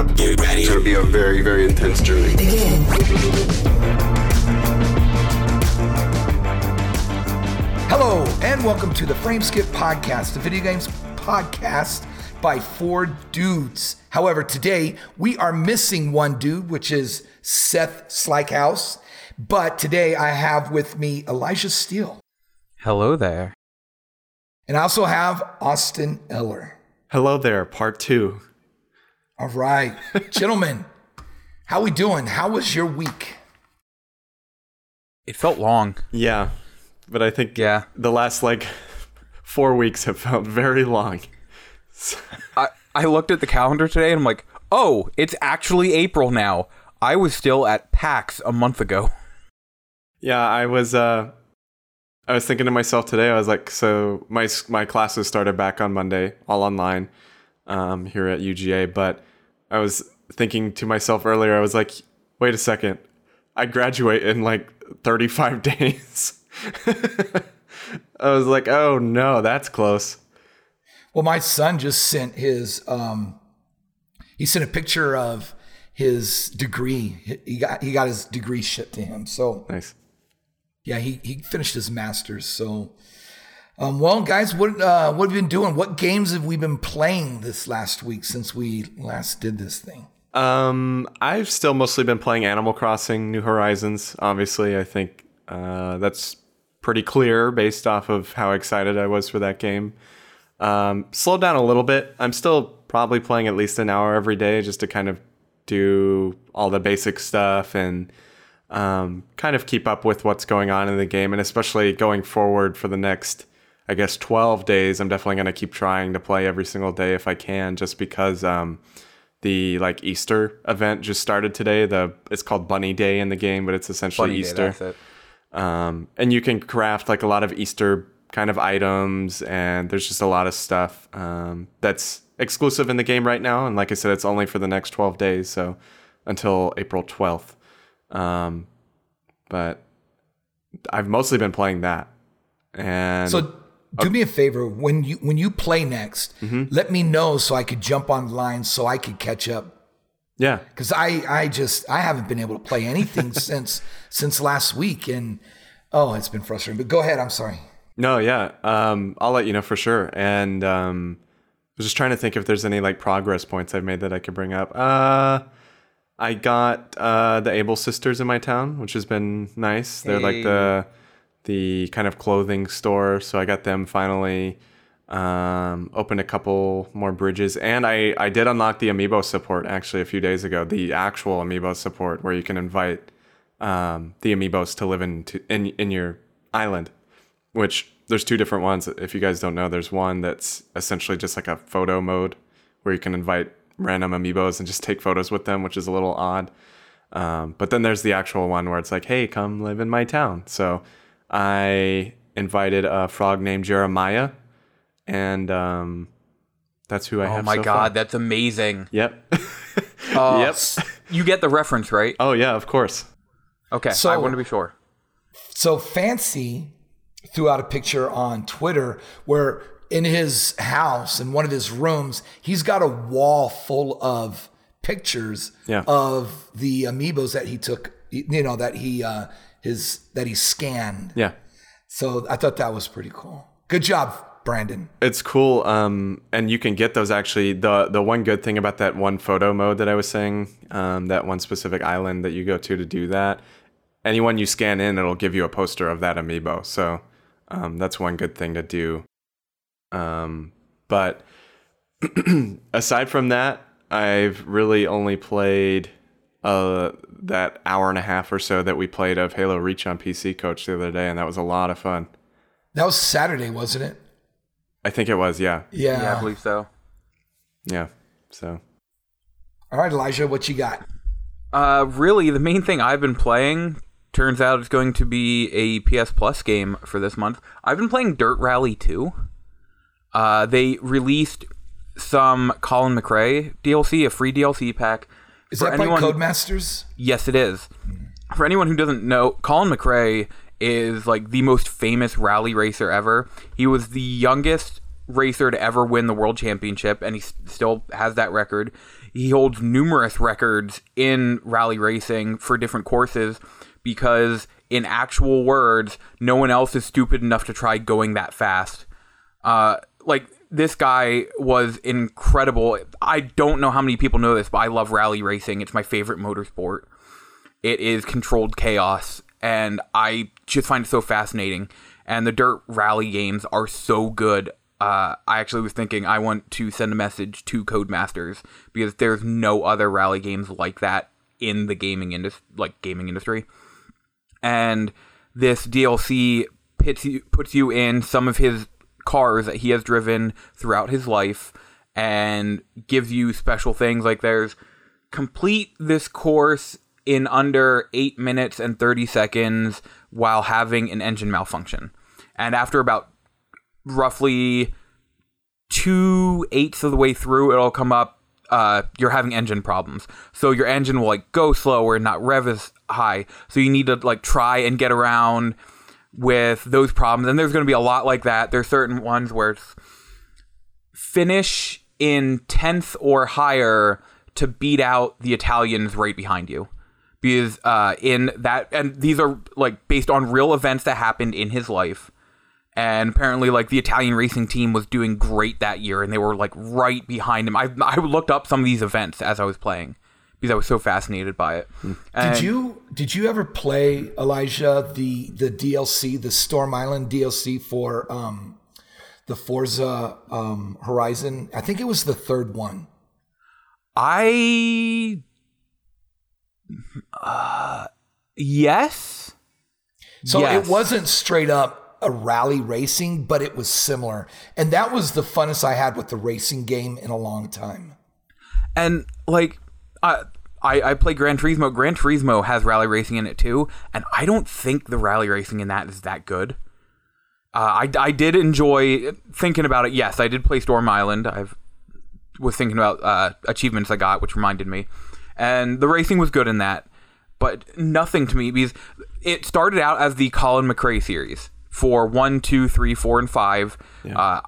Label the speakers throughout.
Speaker 1: up. Get ready. It's gonna be a very, very intense journey. Begin.
Speaker 2: Hello, and welcome to the Frame Skip Podcast, the video games podcast by four dudes. However, today we are missing one dude, which is Seth Slykehouse. But today I have with me Elijah Steele.
Speaker 3: Hello there.
Speaker 2: And I also have Austin Eller.
Speaker 4: Hello there, part two.
Speaker 2: All right. Gentlemen, how we doing? How was your week?
Speaker 3: It felt long.
Speaker 4: Yeah. But I think
Speaker 3: Yeah.
Speaker 4: the last like four weeks have felt very long.
Speaker 3: I, I looked at the calendar today and I'm like, oh, it's actually April now. I was still at PAX a month ago.
Speaker 4: Yeah, I was uh I was thinking to myself today, I was like, so my my classes started back on Monday, all online, um, here at UGA, but I was thinking to myself earlier, I was like, wait a second, I graduate in like 35 days. I was like, oh no, that's close.
Speaker 2: Well, my son just sent his um he sent a picture of his degree. He got he got his degree shipped to him. So
Speaker 4: Nice.
Speaker 2: yeah, he he finished his masters. So um well guys, what uh what have you been doing? What games have we been playing this last week since we last did this thing?
Speaker 4: Um, I've still mostly been playing Animal Crossing New Horizons. Obviously, I think uh, that's pretty clear based off of how excited I was for that game. Um, slowed down a little bit. I'm still probably playing at least an hour every day just to kind of do all the basic stuff and um, kind of keep up with what's going on in the game. And especially going forward for the next, I guess, 12 days, I'm definitely going to keep trying to play every single day if I can, just because. Um, the like Easter event just started today. The it's called Bunny Day in the game, but it's essentially
Speaker 3: Funny day,
Speaker 4: Easter.
Speaker 3: it.
Speaker 4: Um, and you can craft like a lot of Easter kind of items, and there's just a lot of stuff um, that's exclusive in the game right now. And like I said, it's only for the next 12 days, so until April 12th. Um, but I've mostly been playing that, and
Speaker 2: So do me a favor when you when you play next, let me know so I could jump online so I could catch up.
Speaker 4: yeah,
Speaker 2: Cause I I just I haven't been able to play anything since since last week and oh it's been frustrating. But go ahead, I'm sorry.
Speaker 4: No, yeah. Um, I'll let you know for sure. And um, I was just trying to think if there's any like progress points I've made that I could bring up. Uh, I got uh, the Able Sisters in my town, which has been nice. They're like the the kind of clothing store, so I got them finally. Um, opened a couple more bridges, and I I did unlock the amiibo support actually a few days ago. The actual amiibo support where you can invite um, the amiibos to live in to, in in your island which there's two different ones. If you guys don't know, there's one that's essentially just like a photo mode where you can invite random amiibos and just take photos with them, which is a little odd. Um, but then there's the actual one where it's like, hey, come live in my town. So I invited a frog named Jeremiah, and um, that's who I
Speaker 3: Oh
Speaker 4: have.
Speaker 3: Oh my
Speaker 4: so
Speaker 3: god,
Speaker 4: far.
Speaker 3: that's amazing.
Speaker 4: Yep.
Speaker 3: Uh,
Speaker 4: yep.
Speaker 3: You get the reference, right?
Speaker 4: Oh yeah, of course.
Speaker 3: Okay,
Speaker 2: So-
Speaker 3: I want to be sure.
Speaker 2: So Fancy threw out a picture on Twitter where in his house in one of his rooms he's got a wall full of pictures
Speaker 4: Yeah.
Speaker 2: of the amiibos that he took you know that he uh his that he scanned
Speaker 4: Yeah.
Speaker 2: so i thought that was pretty cool good job brandon
Speaker 4: It's cool, um, and you can get those actually. the The one good thing about that one photo mode that I was saying, um, that one specific island that you go to to do that, anyone you scan in, it'll give you a poster of that amiibo. So um, that's one good thing to do. Um, but aside from that, I've really only played uh, that hour and a half or so that we played of Halo Reach on PC Coach the other day, and that was a lot of fun.
Speaker 2: that was saturday wasn't it
Speaker 4: I think it was, yeah,
Speaker 2: yeah,
Speaker 3: Yeah, I believe so.
Speaker 4: yeah. So.
Speaker 2: all right elijah what you got
Speaker 3: Uh, really, the main thing I've been playing turns out it's going to be a PS Plus game for this month. I've been playing Dirt Rally 2. Uh, they released some Colin McRae DLC, a free DLC pack.
Speaker 2: Is
Speaker 3: For
Speaker 2: that by
Speaker 3: anyone-
Speaker 2: codemasters
Speaker 3: Yes, it is. For anyone who doesn't know, Colin McRae is like the most famous rally racer ever. He was the youngest racer to ever win the world championship, and he still has that record. He holds numerous records in rally racing for different courses because, in actual words, no one else is stupid enough to try going that fast. Uh, like this guy was incredible. I don't know how many people know this, but I love rally racing. It's my favorite motorsport. It is controlled chaos, and I just find it so fascinating. And the dirt rally games are so good. Uh, I actually was thinking I want to send a message to Codemasters because there's no other rally games like that in the gaming industry, like gaming industry. And this DLC puts you, puts you in some of his cars that he has driven throughout his life and gives you special things like there's complete this course in under 8 minutes and 30 seconds while having an engine malfunction. And after about roughly two eighths of the way through, it'll come up. Uh, you're having engine problems, so your engine will like go slower, and not rev as high. So you need to like try and get around with those problems. And there's going to be a lot like that. There's certain ones where it's finish in tenth or higher to beat out the Italians right behind you. Because uh, in that, and these are like based on real events that happened in his life and apparently like the Italian racing team was doing great that year and they were like right behind him. I I looked up some of these events as I was playing because I was so fascinated by it. And
Speaker 2: Did you did you ever play Elijah the the DLC the Storm Island DLC for um the Forza um Horizon? I think it was the third one.
Speaker 3: I uh, yes.
Speaker 2: So
Speaker 3: Yes.
Speaker 2: it wasn't straight up a rally racing, but it was similar. And that was the funnest I had with the racing game in a long time.
Speaker 3: And like I I, I play Gran Turismo. Gran Turismo has rally racing in it too, and I don't think the rally racing in that is that good. Uh, I, I did enjoy thinking about it. Yes, I did play Storm Island. I was thinking about uh, achievements I got, which reminded me, and the racing was good in that, but nothing to me because it started out as the Colin McRae series for one, two, three, four, and five. Uh,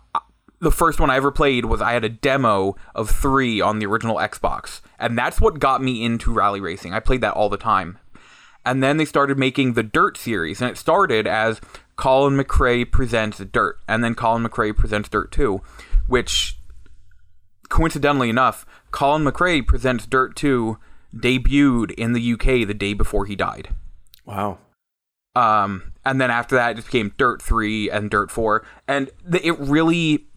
Speaker 3: the first one I ever played was I had a demo of three on the original Xbox, and that's what got me into rally racing. I played that all the time. And then they started making the Dirt series, and it started as Colin McRae presents Dirt, and then Colin McRae presents Dirt 2, which, coincidentally enough, Colin McRae presents Dirt 2 debuted in the UK the day before he died.
Speaker 4: Wow.
Speaker 3: Um, and then after that, it just became Dirt 3 and Dirt 4. And the, it really,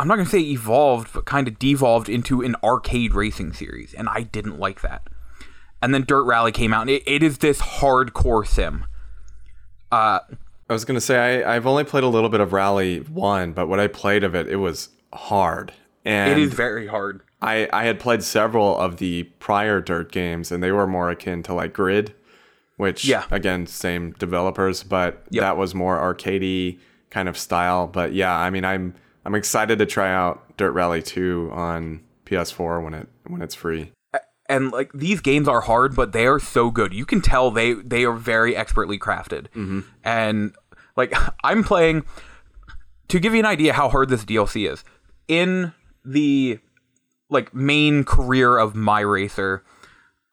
Speaker 3: I'm not going to say evolved, but kind of devolved into an arcade racing series. And I didn't like that. And then Dirt Rally came out, and it, it is this hardcore sim. Uh,
Speaker 4: I was gonna say I, I've only played a little bit of Rally One, but what I played of it, it was hard. And
Speaker 3: it is very hard.
Speaker 4: I, I had played several of the prior Dirt games, and they were more akin to like Grid, which
Speaker 3: Yeah.
Speaker 4: again same developers, but
Speaker 3: Yep.
Speaker 4: that was more arcadey kind of style. But yeah, I mean I'm I'm excited to try out Dirt Rally 2 on PS4 when it when it's free.
Speaker 3: and like these games are hard, but they are so good. You can tell they they are very expertly crafted. And like I'm playing to give you an idea how hard this DLC is. In the like main career of my racer,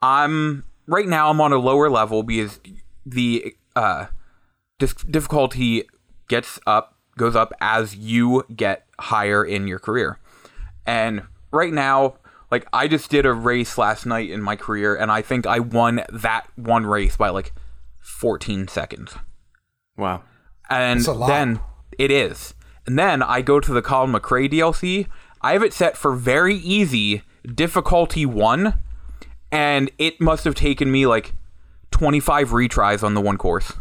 Speaker 3: I'm right now I'm on a lower level because the uh dis- difficulty gets up goes up as you get higher in your career. And right now, like I just did a race last night in my career and I think I won that one race by like 14 seconds.
Speaker 4: Wow.
Speaker 3: And
Speaker 2: That's a lot.
Speaker 3: then it is. And then I go to the Colin McRae DLC. I have it set for very easy, difficulty 1, and it must have taken me like 25 retries on the one course.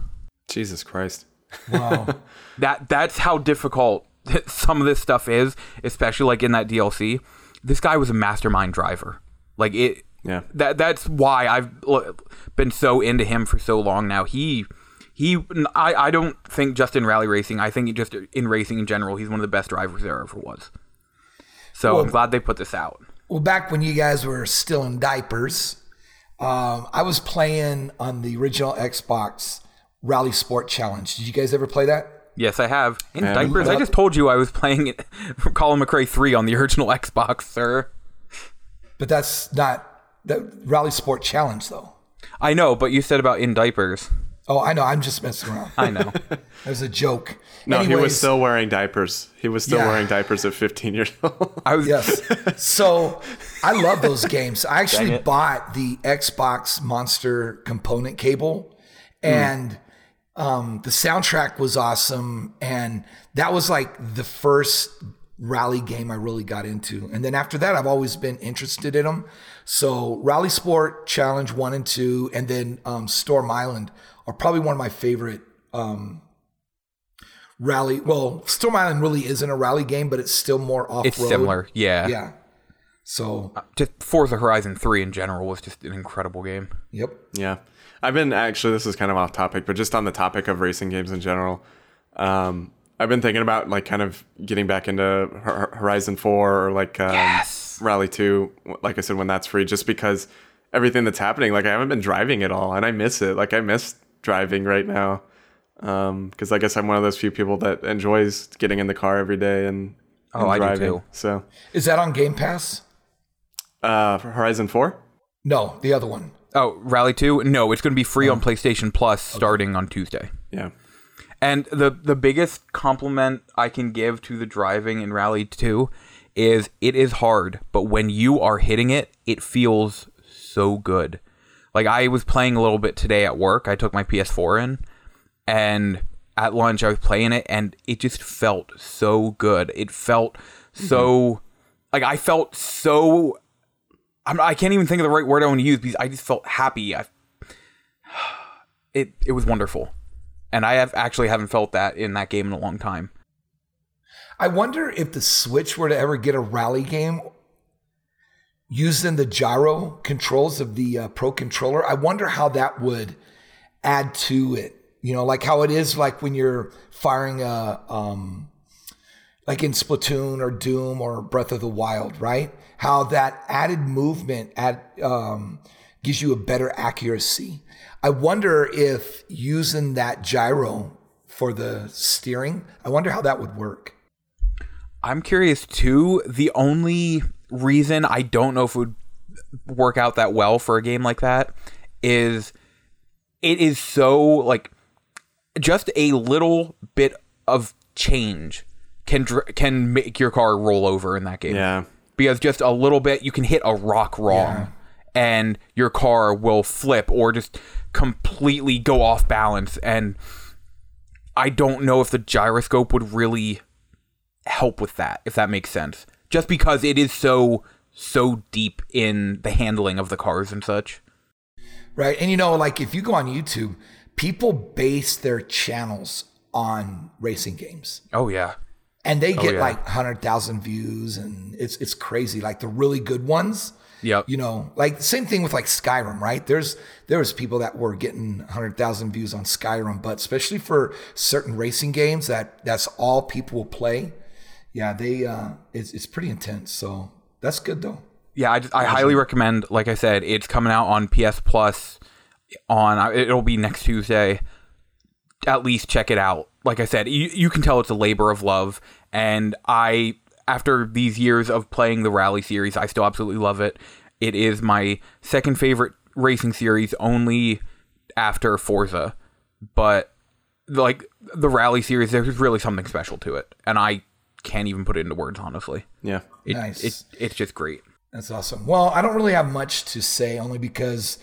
Speaker 4: Jesus Christ.
Speaker 2: Wow.
Speaker 3: that that's how difficult some of this stuff is, especially like in that DLC. This guy was a mastermind driver. Like it
Speaker 4: Yeah.
Speaker 3: that that's why I've been so into him for so long now. He he I, I don't think just in rally racing, I think just in racing in general, he's one of the best drivers there ever was. So
Speaker 2: Well-
Speaker 3: I'm glad they put this out.
Speaker 2: Well, back when you guys were still in diapers, um, I was playing on the original Xbox RalliSport Challenge. Did you guys ever play that?
Speaker 3: Yes, I have. In
Speaker 4: Yeah.
Speaker 3: diapers, I just told you I was playing Colin McRae 3 on the original Xbox, sir.
Speaker 2: But that's not the RalliSport Challenge, though.
Speaker 3: I know, but you said about in diapers.
Speaker 2: Oh, I know. I'm just messing around.
Speaker 3: I know.
Speaker 2: That was a joke.
Speaker 4: No, he was still wearing diapers. He was still
Speaker 2: Yeah.
Speaker 4: wearing diapers at 15 years old.
Speaker 3: I was
Speaker 2: Yes. So I love those games. I actually bought the Xbox Monster component cable,
Speaker 3: Hmm.
Speaker 2: and um, the soundtrack was awesome. And that was like the first rally game I really got into. And then after that, I've always been interested in them. So RalliSport Challenge 1 and 2, and then um, Storm Island are probably one of my favorite um, rally. Well, Storm Island really isn't a rally game, but it's still more off road.
Speaker 3: it's similar. Yeah.
Speaker 2: Yeah. So,
Speaker 3: Just Forza Horizon 3 in general was just an incredible game.
Speaker 2: yep.
Speaker 4: Yeah. I've been actually, this is kind of off topic, but just on the topic of racing games in general, um, I've been thinking about like kind of getting back into Horizon 4 or like um,
Speaker 3: Yes.
Speaker 4: Rally 2, like I said, when that's free, just because everything that's happening, like I haven't been driving at all and I miss it. Like I miss driving right now. Um, cause I guess I'm one of those few people that enjoys getting in the car every day and,
Speaker 3: Oh,
Speaker 4: and
Speaker 3: I do
Speaker 4: driving.
Speaker 3: too.
Speaker 4: So,
Speaker 2: Is that on Game Pass?
Speaker 4: uh, for Horizon 4?
Speaker 2: No, the other one.
Speaker 3: Oh, Rally 2? No, it's going to be free on oh. PlayStation Plus starting on Tuesday.
Speaker 4: Yeah.
Speaker 3: And the the biggest compliment I can give to the driving in Rally 2 is it is hard, but when you are hitting it, it feels so good. Like I was playing a little bit today at work. I took my PS4 in and at lunch I was playing it and it just felt so good. It felt mm-hmm. so like I felt so I'm, I can't even think of the right word I want to use because I just felt happy. I, it it was wonderful, and I have actually haven't felt that in that game in a long time.
Speaker 2: I wonder if the Switch were to ever get a rally game using the gyro controls of the uh, Pro controller. I wonder how that would add to it. You know, like how it is like when you're firing a um like in Splatoon or Doom or Breath of the Wild, right? How that added movement add, um, gives you a better accuracy. I wonder if using that gyro for the steering, I wonder how that would work.
Speaker 3: I'm curious too. The only reason I don't know if it would work out that well for a game like that is it is so like just a little bit of change can can make your car roll over in that game.
Speaker 4: Yeah.
Speaker 3: Because just a little bit you can hit a rock wrong and your car will flip or just completely go off balance and I don't know if the gyroscope would really help with that if that makes sense just because it is so so deep in the handling of the cars and such
Speaker 2: Right. And you know, like if you go on YouTube, people base their channels on racing games.
Speaker 3: oh yeah
Speaker 2: And they get
Speaker 3: yeah.
Speaker 2: like 100,000 views and it's it's crazy. Like the really good ones.
Speaker 3: Yep.
Speaker 2: You know, like same thing with like Skyrim, right? There's there was people that were getting 100,000 views on Skyrim, but especially for certain racing games that that's all people will play. Yeah, they uh it's it's pretty intense. So that's good though.
Speaker 3: yeah i, just, I highly recommend like i said it's coming out on ps plus on it'll be next tuesday at least check it out like i said you, you can tell it's a labor of love and i after these years of playing the rally series i still absolutely love it it is my second favorite racing series only after forza but like the rally series there's really something special to it and i can't even put it into words honestly
Speaker 4: Yeah.
Speaker 3: it,
Speaker 2: Nice.
Speaker 3: it, it's just great
Speaker 2: That's awesome. Well, I don't really have much to say only because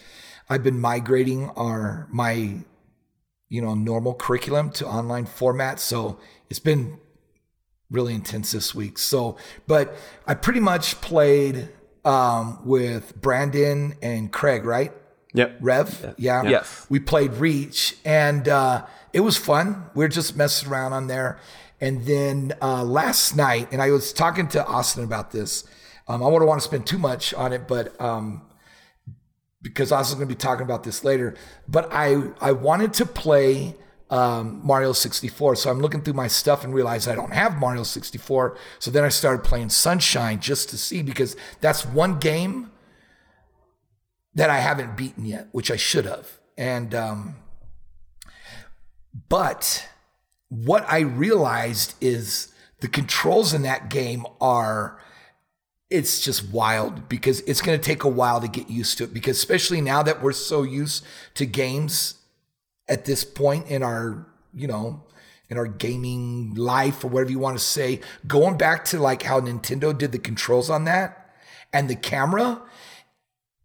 Speaker 2: I've been migrating our my you know normal curriculum to online format, so it's been really intense this week. So, but I pretty much played um, with Brandon and Craig, right?
Speaker 4: Yep.
Speaker 2: Rev, yeah.
Speaker 3: Yes.
Speaker 2: We played Reach, and uh, it was fun. We are just messing around on there. And then uh, last night, and I was talking to Austin about this. Um, I wouldn't want to spend too much on it, but um, because Austin's going to be talking about this later. But I I wanted to play um, Mario 64, so I'm looking through my stuff and realize I don't have Mario 64. So then I started playing Sunshine just to see because that's one game that I haven't beaten yet, which I should have. And um, but what I realized is the controls in that game are it's just wild because it's going to take a while to get used to it because especially now that we're so used to games at this point in our, you know, in our gaming life or whatever you want to say, going back to like how Nintendo did the controls on that and the camera,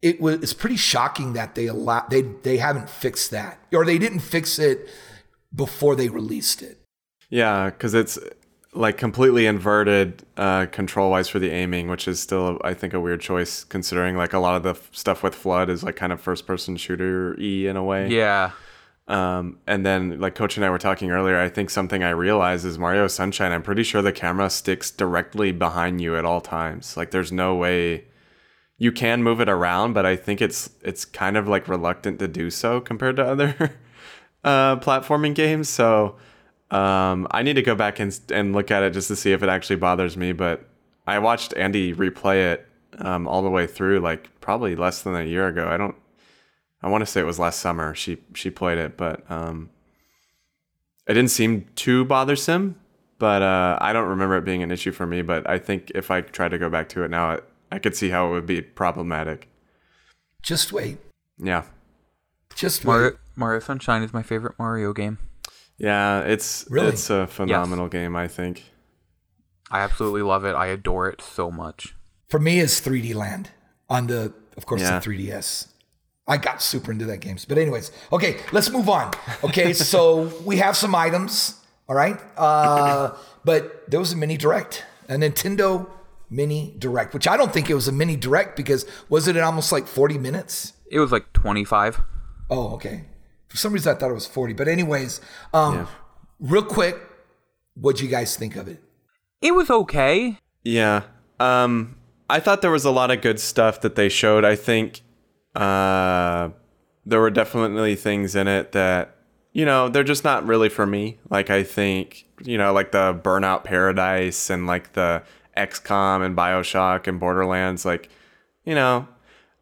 Speaker 2: it was it's pretty shocking that they allow they they haven't fixed that or they didn't fix it before they released it.
Speaker 4: Yeah, because it's like completely inverted uh, control wise for the aiming, which is still I think a weird choice considering like a lot of the f- stuff with FLUDD is like kind of first person shooter e in a way.
Speaker 3: Yeah.
Speaker 4: Um, and then like Coach and I were talking earlier, I think something I realized is Mario Sunshine. I'm pretty sure the camera sticks directly behind you at all times. Like there's no way you can move it around, but I think it's it's kind of like reluctant to do so compared to other uh, platforming games. So um, I need to go back and and look at it just to see if it actually bothers me. But I watched Andy replay it um, all the way through, like probably less than a year ago. I don't. I want to say it was last summer. She she played it, but um, it didn't seem too bothersome. But uh, I don't remember it being an issue for me. But I think if I try to go back to it now, it, I could see how it would be problematic.
Speaker 2: Just wait.
Speaker 4: Yeah.
Speaker 2: Just wait.
Speaker 3: Mario, Mario Sunshine is my favorite Mario game.
Speaker 4: Yeah, it's
Speaker 2: Really?
Speaker 4: it's a phenomenal game. I think.
Speaker 3: I absolutely love it. I adore it so much.
Speaker 2: For me, it's 3D Land on the, of course,
Speaker 4: Yeah.
Speaker 2: the 3DS. I got super into that games. But anyways, okay, let's move on. Okay, so we have some items. All right, uh, but there was a mini direct, a Nintendo mini direct, which I don't think it was a mini direct because was it almost like 40 minutes?
Speaker 3: It was like 25.
Speaker 2: Oh, okay. For some reason, I thought it was 40. But anyways, um,
Speaker 4: Yeah.
Speaker 2: real quick, what'd you guys think of it?
Speaker 3: It was okay.
Speaker 4: Yeah. Um, I thought there was a lot of good stuff that they showed. I think uh, there were definitely things in it that, you know, they're just not really for me. Like, I think, you know, like the Burnout Paradise and like the XCOM and Bioshock and Borderlands. Like, you know,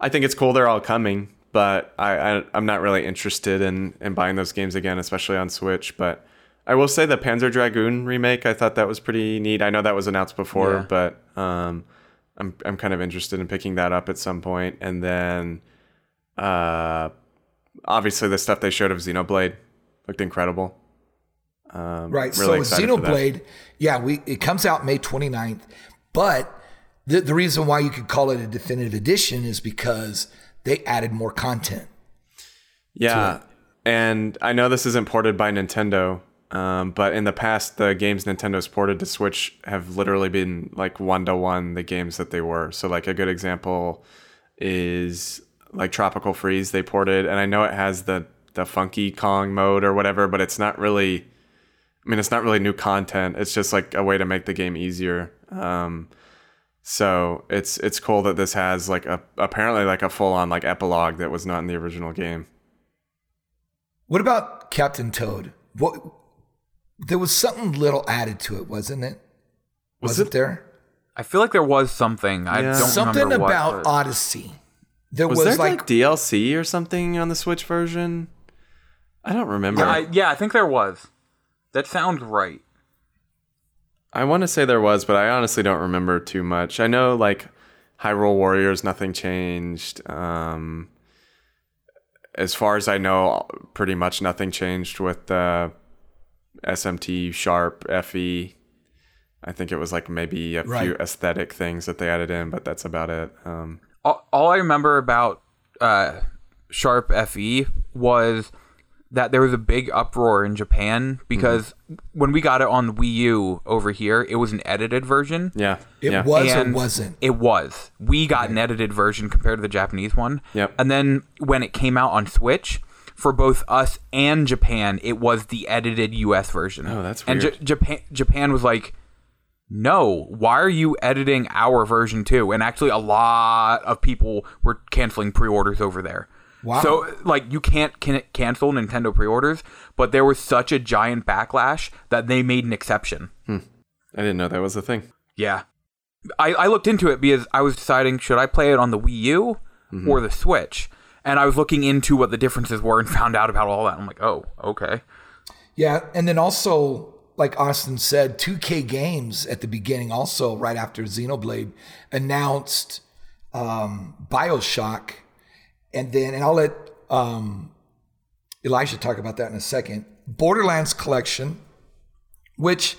Speaker 4: I think it's cool they're all coming, but I, I I'm not really interested in in buying those games again, especially on Switch. But I will say the Panzer Dragoon remake, I thought that was pretty neat. I know that was announced before,
Speaker 3: Yeah.
Speaker 4: but um, I'm I'm kind of interested in picking that up at some point. And then, uh, obviously the stuff they showed of Xenoblade looked incredible. Um,
Speaker 2: Right.
Speaker 4: really
Speaker 2: so
Speaker 4: excited for that.
Speaker 2: Xenoblade, yeah, we it comes out May 29th, but the the reason why you could call it a definitive edition is because they added more content.
Speaker 4: Yeah, and I know this isn't ported by Nintendo, um, but in the past, the games Nintendo's ported to Switch have literally been like one to one the games that they were. So, like a good example is like Tropical Freeze. They ported, and I know it has the the Funky Kong mode or whatever, but it's not really. I mean, it's not really new content. It's just like a way to make the game easier. Um, so it's it's cool that this has like a apparently like a full on like epilogue that was not in the original game.
Speaker 2: What about Captain Toad? What there was something little added to it, wasn't it?
Speaker 4: Was
Speaker 2: Was, it
Speaker 4: it-
Speaker 2: there?
Speaker 3: I feel like there was something. I don't
Speaker 2: Something
Speaker 3: remember what,
Speaker 2: about
Speaker 3: but-
Speaker 2: Odyssey. There
Speaker 4: Was,
Speaker 2: was,
Speaker 4: there
Speaker 2: like,
Speaker 4: like, DLC or something on the Switch version? I don't remember.
Speaker 3: Yeah,
Speaker 4: I,
Speaker 3: I, yeah, I think there was. That sounds right.
Speaker 4: I want to say there was, but I honestly don't remember too much. I know like Hyrule Warriors, nothing changed. Um, as far as I know, pretty much nothing changed with the SMT Sharp FE. I think it was like maybe a few aesthetic things that they added in, but that's about it. Um,
Speaker 3: all, all I remember about uh, Sharp FE was that there was a big uproar in Japan because when we got it on the Wii U over here, it was an edited version.
Speaker 4: yeah,
Speaker 2: it
Speaker 4: yeah.
Speaker 2: was or
Speaker 3: And
Speaker 2: wasn't.
Speaker 3: It was. We got an edited version compared to the Japanese one.
Speaker 4: Yep.
Speaker 3: And then when it came out on Switch, for both us and Japan, it was the edited US version.
Speaker 4: Oh, that's
Speaker 3: And J- Japan Japan was like, "No, why are you editing our version too?" And actually, a lot of people were canceling pre-orders over there.
Speaker 2: Wow.
Speaker 3: So like you can't can cancel Nintendo pre-orders, but there was such a giant backlash that they made an exception. Hmm.
Speaker 4: I didn't know that was a thing.
Speaker 3: Yeah. I, I looked into it because I was deciding should I play it on the Wii U or the Switch? And I was looking into what the differences were and found out about all that. I'm like, oh, okay.
Speaker 2: Yeah, and then also like Austin said, 2K Games at the beginning, also right after Xenoblade, announced um, Bioshock, and then and I'll let um, Elijah talk about that in a second. Borderlands Collection, which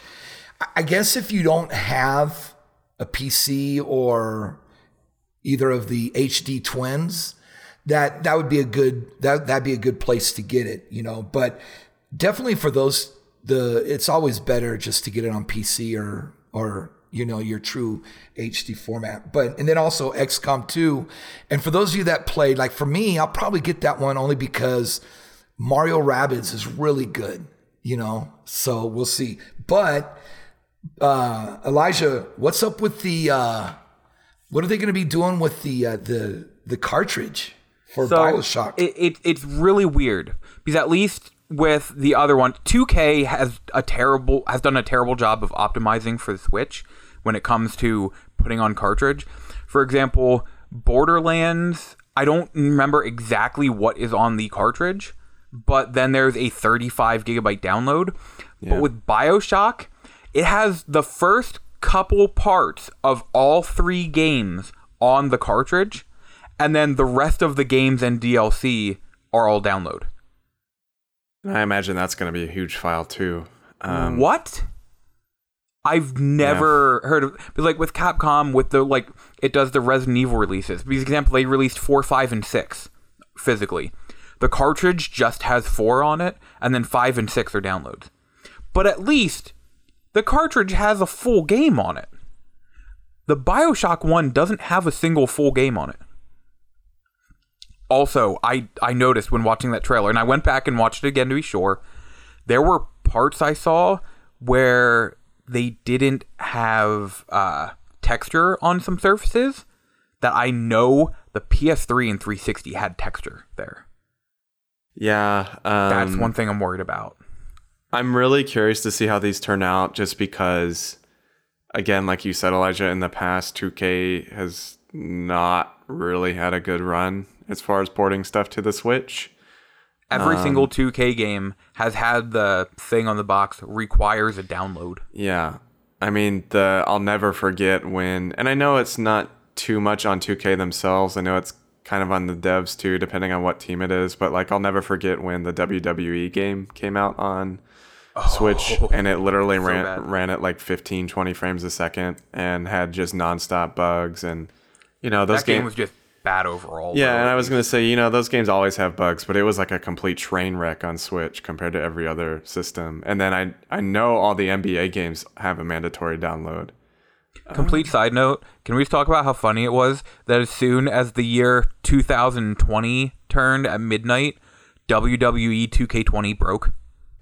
Speaker 2: I guess if you don't have a PC or either of the HD twins, that that would be a good that that'd be a good place to get it, you know. But definitely for those the it's always better just to get it on PC or or you know your true HD format. But and then also XCOM 2. And for those of you that played, like for me, I'll probably get that one only because Mario Rabbids is really good, you know. So we'll see. But uh Elijah, what's up with the uh what are they going to be doing with the uh, the the cartridge for
Speaker 3: so
Speaker 2: BioShock?
Speaker 3: It, it, it's really weird because at least with the other one, 2K has a terrible has done a terrible job of optimizing for the Switch when it comes to putting on cartridge. For example, Borderlands, I don't remember exactly what is on the cartridge, but then there's a 35 gigabyte download. But with BioShock, it has the first couple parts of all three games on the cartridge, and then the rest of the games and DLC are all download.
Speaker 4: I imagine that's going to be a huge file too. Um,
Speaker 3: what? I've never heard of but like with Capcom with the like it does the Resident Evil releases. For example, they released four, five, and six physically. The cartridge just has four on it, and then five and six are downloads. But at least the cartridge has a full game on it. The Bioshock one doesn't have a single full game on it. Also, I I noticed when watching that trailer, and I went back and watched it again to be sure, there were parts I saw where they didn't have uh, texture on some surfaces that I know the PS3 and 360 had texture there.
Speaker 4: Yeah, um,
Speaker 3: That's one thing I'm worried about.
Speaker 4: I'm really curious to see how these turn out just because again, like you said, Elijah, in the past 2K has not really had a good run as far as porting stuff to the Switch.
Speaker 3: Every
Speaker 4: Um,
Speaker 3: single 2K game has had the thing on the box requires a download.
Speaker 4: Yeah. I mean, the I'll never forget when and I know it's not too much on 2K themselves. I know it's kind of on the devs too depending on what team it is, but like I'll never forget when the WWE game came out on Switch and it literally ran
Speaker 3: bad.
Speaker 4: ran at like 15 20 frames a second and had just nonstop bugs and you know, those
Speaker 3: that game
Speaker 4: games
Speaker 3: was just bad overall.
Speaker 4: Yeah,
Speaker 3: though.
Speaker 4: and I was gonna say, you know, those games always have bugs, but it was like a complete train wreck on Switch compared to every other system. And then I I know all the NBA games have a mandatory download.
Speaker 3: Complete um, side note, can we just talk about how funny it was that as soon as the year 2020 turned at midnight, WWE 2K20 broke?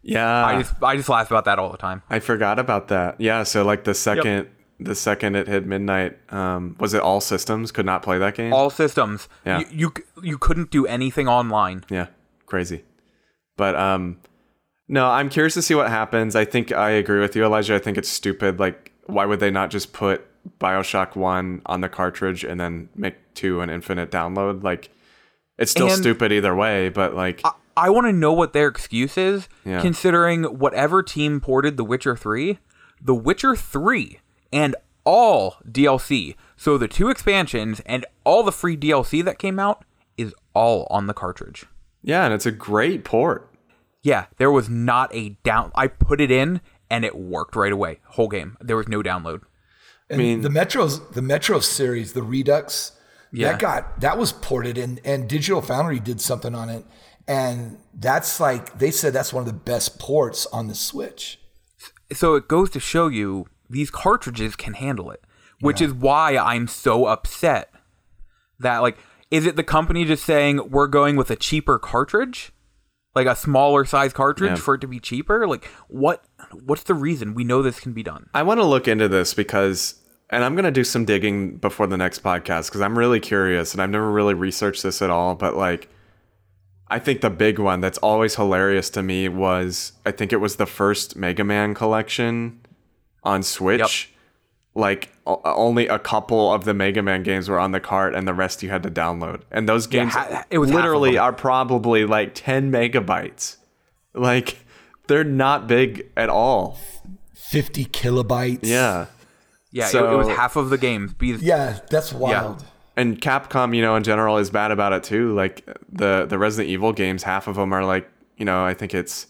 Speaker 4: Yeah,
Speaker 3: I just I just laugh about that all the time.
Speaker 4: I forgot about that. Yeah, so like the second the second it hit midnight, um, was it all systems could not play that game?
Speaker 3: All systems.
Speaker 4: Yeah.
Speaker 3: You, you you couldn't do anything online.
Speaker 4: Yeah, crazy. But um no, I'm curious to see what happens. I think I agree with you, Elijah. I think it's stupid. Like, why would they not just put Bioshock One on the cartridge and then make two an infinite download? Like, it's still
Speaker 3: And-
Speaker 4: stupid either way. But like,
Speaker 3: I want to know what their excuse is,
Speaker 4: Yeah.
Speaker 3: considering whatever team ported The Witcher 3, The Witcher 3 and all DLC, so the two expansions and all the free DLC that came out is all on the cartridge.
Speaker 4: yeah, and it's a great port.
Speaker 3: Yeah, there was not a down. I put it in and it worked right away. Whole game. There was no download.
Speaker 2: And
Speaker 4: mean-
Speaker 2: the Metros, the Metro series, the Redux,
Speaker 3: Yeah.
Speaker 2: that got that was ported and and Digital Foundry did something on it, and that's like they said that's one of the best ports on the Switch.
Speaker 3: So it goes to show you these cartridges can handle it, which is why I'm so upset that like is it the company just saying we're going with a cheaper cartridge? Like a smaller size cartridge
Speaker 4: Yeah.
Speaker 3: for it to be cheaper? Like what what's the reason? We know this can be done.
Speaker 4: I want to look into this because, and I'm going to do some digging before the next podcast because I'm really curious and I've never really researched this at all. But like, I think the big one that's always hilarious to me was I think it was the first Mega Man collection on Switch. Like o- only a couple of the Mega Man games were on the cart, and the rest you had to download. And those games
Speaker 3: ha- it was
Speaker 4: literally are probably like 10 megabytes. Like they're not big at all.
Speaker 2: 50 kilobytes.
Speaker 4: Yeah.
Speaker 3: Yeah, it-
Speaker 4: So-
Speaker 3: it, was half of the games. Because
Speaker 2: Yeah, that's wild.
Speaker 4: And Capcom, you know, in general is bad about it too. Like the the Resident Evil games, half of them are like, you know, I think it's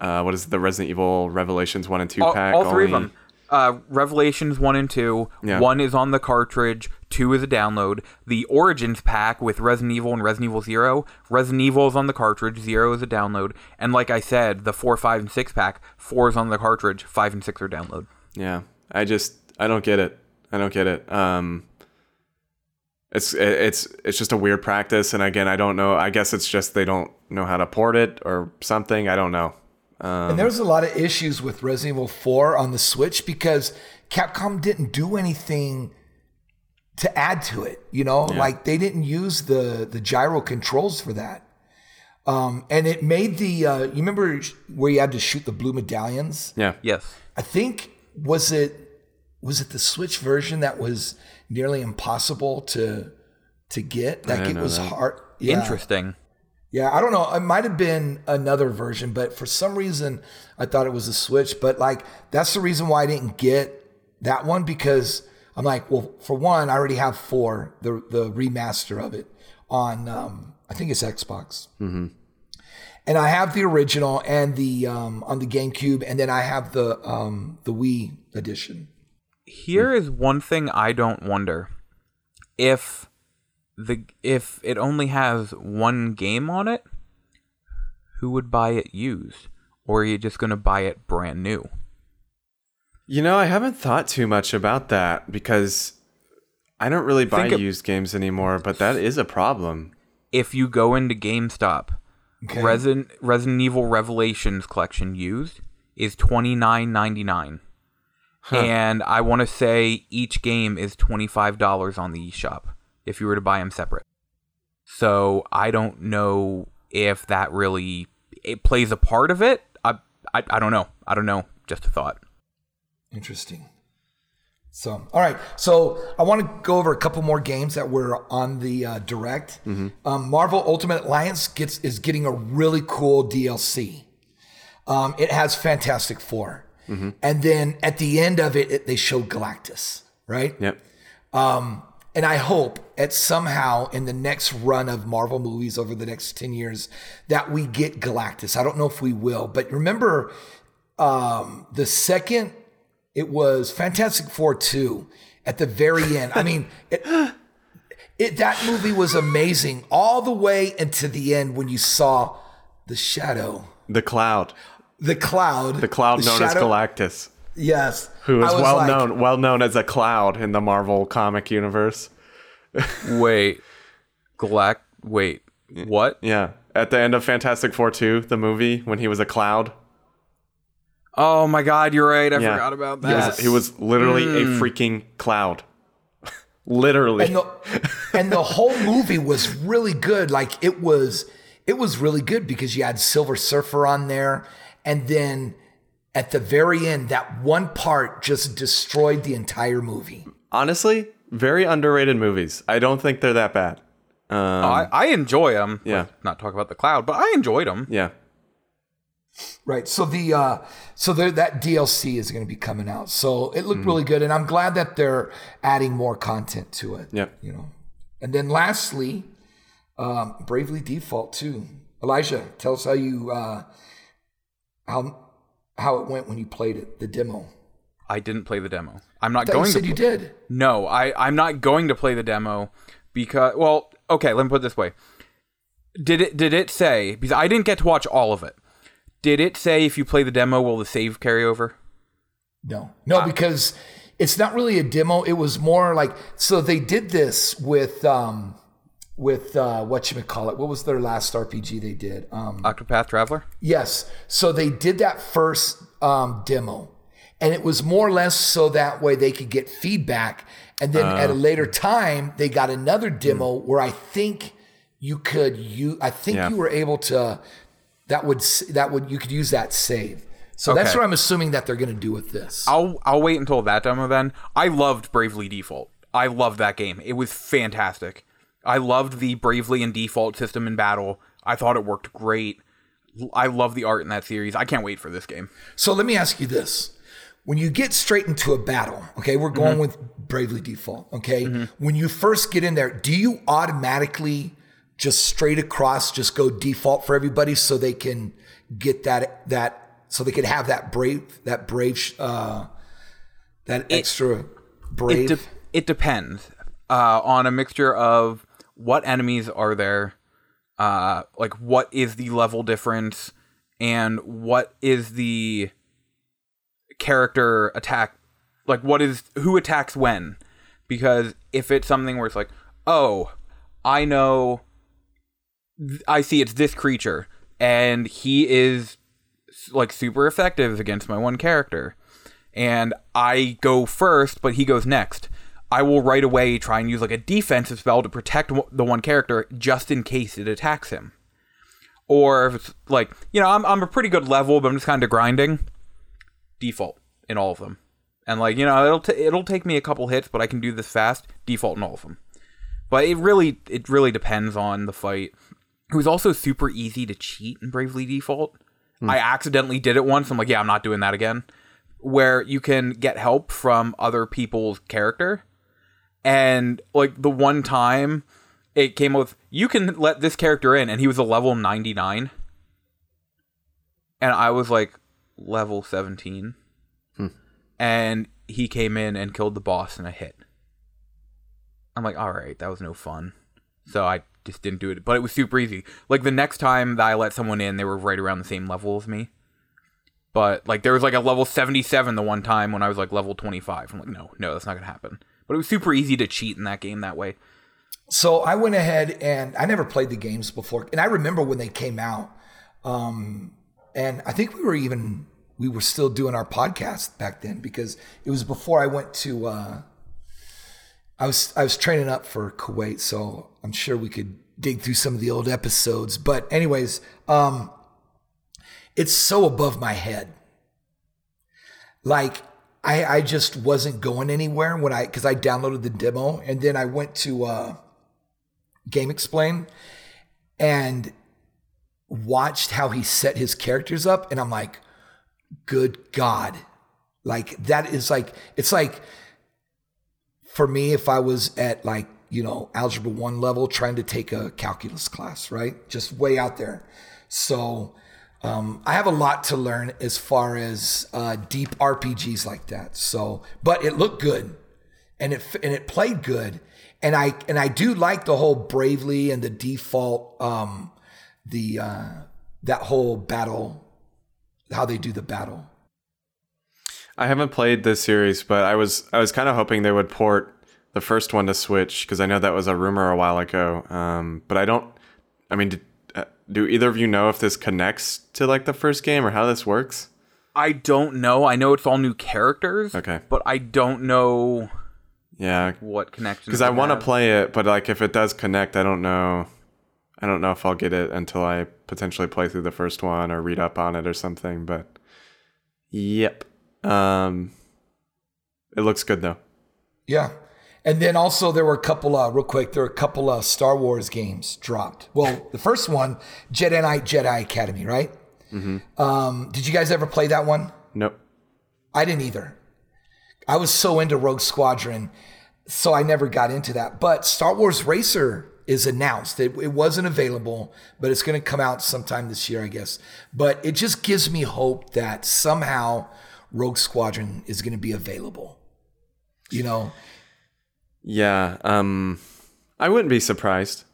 Speaker 4: uh what is it, the Resident Evil Revelations 1 and 2
Speaker 3: all,
Speaker 4: pack
Speaker 3: all three of them. Uh, Revelations one and two.
Speaker 4: Yeah.
Speaker 3: One is on the cartridge. Two is a download. The Origins pack with Resident Evil and Resident Evil Zero. Resident Evil is on the cartridge. Zero is a download. And like I said, the four, five, and six pack. Four is on the cartridge. Five and six are download.
Speaker 4: Yeah, I just I don't get it. I don't get it. Um, it's it's it's just a weird practice, and again, I don't know. I guess it's just they don't know how to port it or something. I don't know.
Speaker 2: And there was a lot of issues with Resident Evil 4 on the Switch because Capcom didn't do anything to add to it. You know, like they didn't use the the gyro controls for that. Um, and it made the uh, you remember where you had to shoot the blue medallions?
Speaker 4: Yeah,
Speaker 3: Yes.
Speaker 2: I think was it was it the Switch version that was nearly impossible to to get. Like
Speaker 4: didn't
Speaker 2: it
Speaker 4: know
Speaker 2: was
Speaker 4: that.
Speaker 2: hard. Yeah.
Speaker 3: Interesting.
Speaker 2: Yeah, I don't know. It might have been another version, but for some reason I thought it was a Switch. But like that's the reason why I didn't get that one because I'm like, well, for one, I already have four, the the remaster of it on um, I think it's Xbox. Mm-hmm. And I have the original and the um, on the GameCube, and then I have the um, the Wii edition.
Speaker 3: Here is one thing I don't wonder. If the if it only has one game on it, who would buy it used? Or are you just gonna buy it brand new?
Speaker 4: you know, I haven't thought too much about that because I don't really buy used games anymore. But that is a problem.
Speaker 3: If you go into GameStop,
Speaker 2: Okay.
Speaker 3: Resident Resident Evil Revelations collection used is twenty nine ninety nine. And I want to say each game is twenty five dollars on the eShop if you were to buy them separate. So I don't know if that really it plays a part of it. I I, I don't know. I don't know. Just a thought.
Speaker 2: Interesting. So, all right. So, I want to go over a couple more games that were on the uh, direct. Um, Marvel Ultimate Alliance gets is getting a really cool DLC. Um, it has Fantastic 4 and then at the end of it, it they show Galactus, right?
Speaker 4: Yep.
Speaker 2: And I hope at somehow in the next run of Marvel movies over the next 10 years that we get Galactus. I don't know if we will, but remember um, the second it was Fantastic Four 2 at the very end. I mean, it, it that movie was amazing all the way into the end when you saw the shadow,
Speaker 4: The Cloud,
Speaker 2: the cloud,
Speaker 4: the Cloud known as Galactus,
Speaker 2: Yes.
Speaker 4: who is well
Speaker 2: like,
Speaker 4: known, well known as a Cloud in the Marvel comic universe.
Speaker 3: Wait, Galact. Wait, what?
Speaker 4: Yeah, at the end of Fantastic Four 2, the movie when he was a Cloud.
Speaker 3: Oh my God, you're right. I
Speaker 4: Yeah.
Speaker 3: forgot about
Speaker 4: He was,
Speaker 3: that.
Speaker 4: he was literally a hmm. freaking cloud. literally.
Speaker 2: and the and the whole movie was really good. Like it was it was really good because you had Silver Surfer on there, and then at the very end, that one part just destroyed the entire movie.
Speaker 4: Honestly, very underrated movies. I don't think they're that bad. Um,
Speaker 3: I, I enjoy them.
Speaker 4: Yeah.
Speaker 3: not talk about the cloud, but I enjoyed them.
Speaker 4: yeah.
Speaker 2: Right. So the uh, so there, that DLC is going to be coming out. So it looked really good, and I'm glad that they're adding more content to it.
Speaker 4: Yeah.
Speaker 2: You know, and then lastly, um, Bravely Default 2. Elijah, tell us how you uh, how how it went when you played it, the demo.
Speaker 3: I didn't play the demo. I'm not going
Speaker 2: you
Speaker 3: to.
Speaker 2: said you did.
Speaker 3: No, I I'm not going to play the demo because well, okay, let me put it this way. Did it did it say because I didn't get to watch all of it. Did it say if you play the demo will the save carry over?
Speaker 2: No, no, because it's not really a demo. It was more like so they did this with um with uh what you call it. What was their last RPG they did? Um
Speaker 3: Octopath Traveler?
Speaker 2: Yes. So they did that first um, demo, and it was more or less so that way they could get feedback. And then at a later time, they got another demo where I think you could you I think
Speaker 4: Yeah.
Speaker 2: you were able to that would that would you could use that save. So that's what I'm assuming that they're going to do with this.
Speaker 3: I'll I'll wait until that demo then. I loved Bravely Default. I loved that game. It was fantastic. I loved the Bravely and Default system in battle. I thought it worked great. I love the art in that series. I can't wait for this game.
Speaker 2: So let me ask you this. When you get straight into a battle, okay, we're going
Speaker 3: Mm-hmm.
Speaker 2: with Bravely Default, okay? When you first get in there, do you automatically just straight across just go default for everybody so they can get that that so they can have that brave that brave uh that extra brave
Speaker 3: It, de- it depends uh, on a mixture of what enemies are there, uh, like what is the level difference, and what is the character attack, like what is who attacks when. Because if it's something where it's like, oh, I know, I see it's this creature, and he is like super effective against my one character and I go first, but he goes next. I will right away try and use like a defensive spell to protect the one character just in case it attacks him. Or if it's like, you know, I'm, I'm a pretty good level, but I'm just kind of grinding. Default in all of them. And like, you know, it'll, t- it'll take me a couple hits, but I can do this fast. Default in all of them. But it really, it really depends on the fight. It was also super easy to cheat in Bravely Default. Hmm. I accidentally did it once. I'm like, yeah, I'm not doing that again. Where you can get help from other people's character. And like the one time it came with, you can let this character in, and he was a level 99. And I was like level 17. Hmm. And he came in and killed the boss in a hit. I'm like, all right, that was no fun. So I just didn't do it. But it was super easy. Like the next time that I let someone in, they were right around the same level as me. But like there was like a level 77 the one time when I was like level 25. I'm like, no, no, that's not gonna happen. But it was super easy to cheat in that game that way.
Speaker 2: So I went ahead and I never played the games before, and I remember when they came out. Um, and I think we were even we were still doing our podcast back then because it was before I went to. Uh, I was I was training up for Kuwait, so I'm sure we could dig through some of the old episodes. But anyways, um, it's so above my head. Like I I just wasn't going anywhere when I because I downloaded the demo and then I went to uh, GameXplain and watched how he set his characters up, and I'm like, good God, like that is like it's like for me if I was at like you know algebra one level trying to take a calculus class, right? Just way out there. So um, I have a lot to learn as far as uh, deep RPGs like that. So, but it looked good, and it and it played good, and I and I do like the whole bravely and the default, um, the uh, that whole battle, how they do the battle.
Speaker 4: I haven't played this series, but I was I was kind of hoping they would port the first one to Switch because I know that was a rumor a while ago. Um, but I don't. I mean, did, do either of you know if this connects to like the first game or how this works?
Speaker 3: I don't know. I know it's all new characters.
Speaker 4: Okay.
Speaker 3: But I don't know
Speaker 4: Yeah,
Speaker 3: what connection.
Speaker 4: because I want to play it, but like if it does connect, I don't know. I don't know if I'll get it until I potentially play through the first one or read up on it or something. But yep, um, it looks good though.
Speaker 2: Yeah. And then also there were a couple uh real quick, there were a couple of Star Wars games dropped. Well, the first one, Jedi Knight Jedi Academy, right? Um, did you guys ever play that one?
Speaker 4: Nope.
Speaker 2: I didn't either. I was so into Rogue Squadron, so I never got into that. But Star Wars Racer is announced. It, it wasn't available, but it's going to come out sometime this year, I guess. But it just gives me hope that somehow Rogue Squadron is going to be available. You know,
Speaker 4: Yeah, um, I wouldn't be surprised.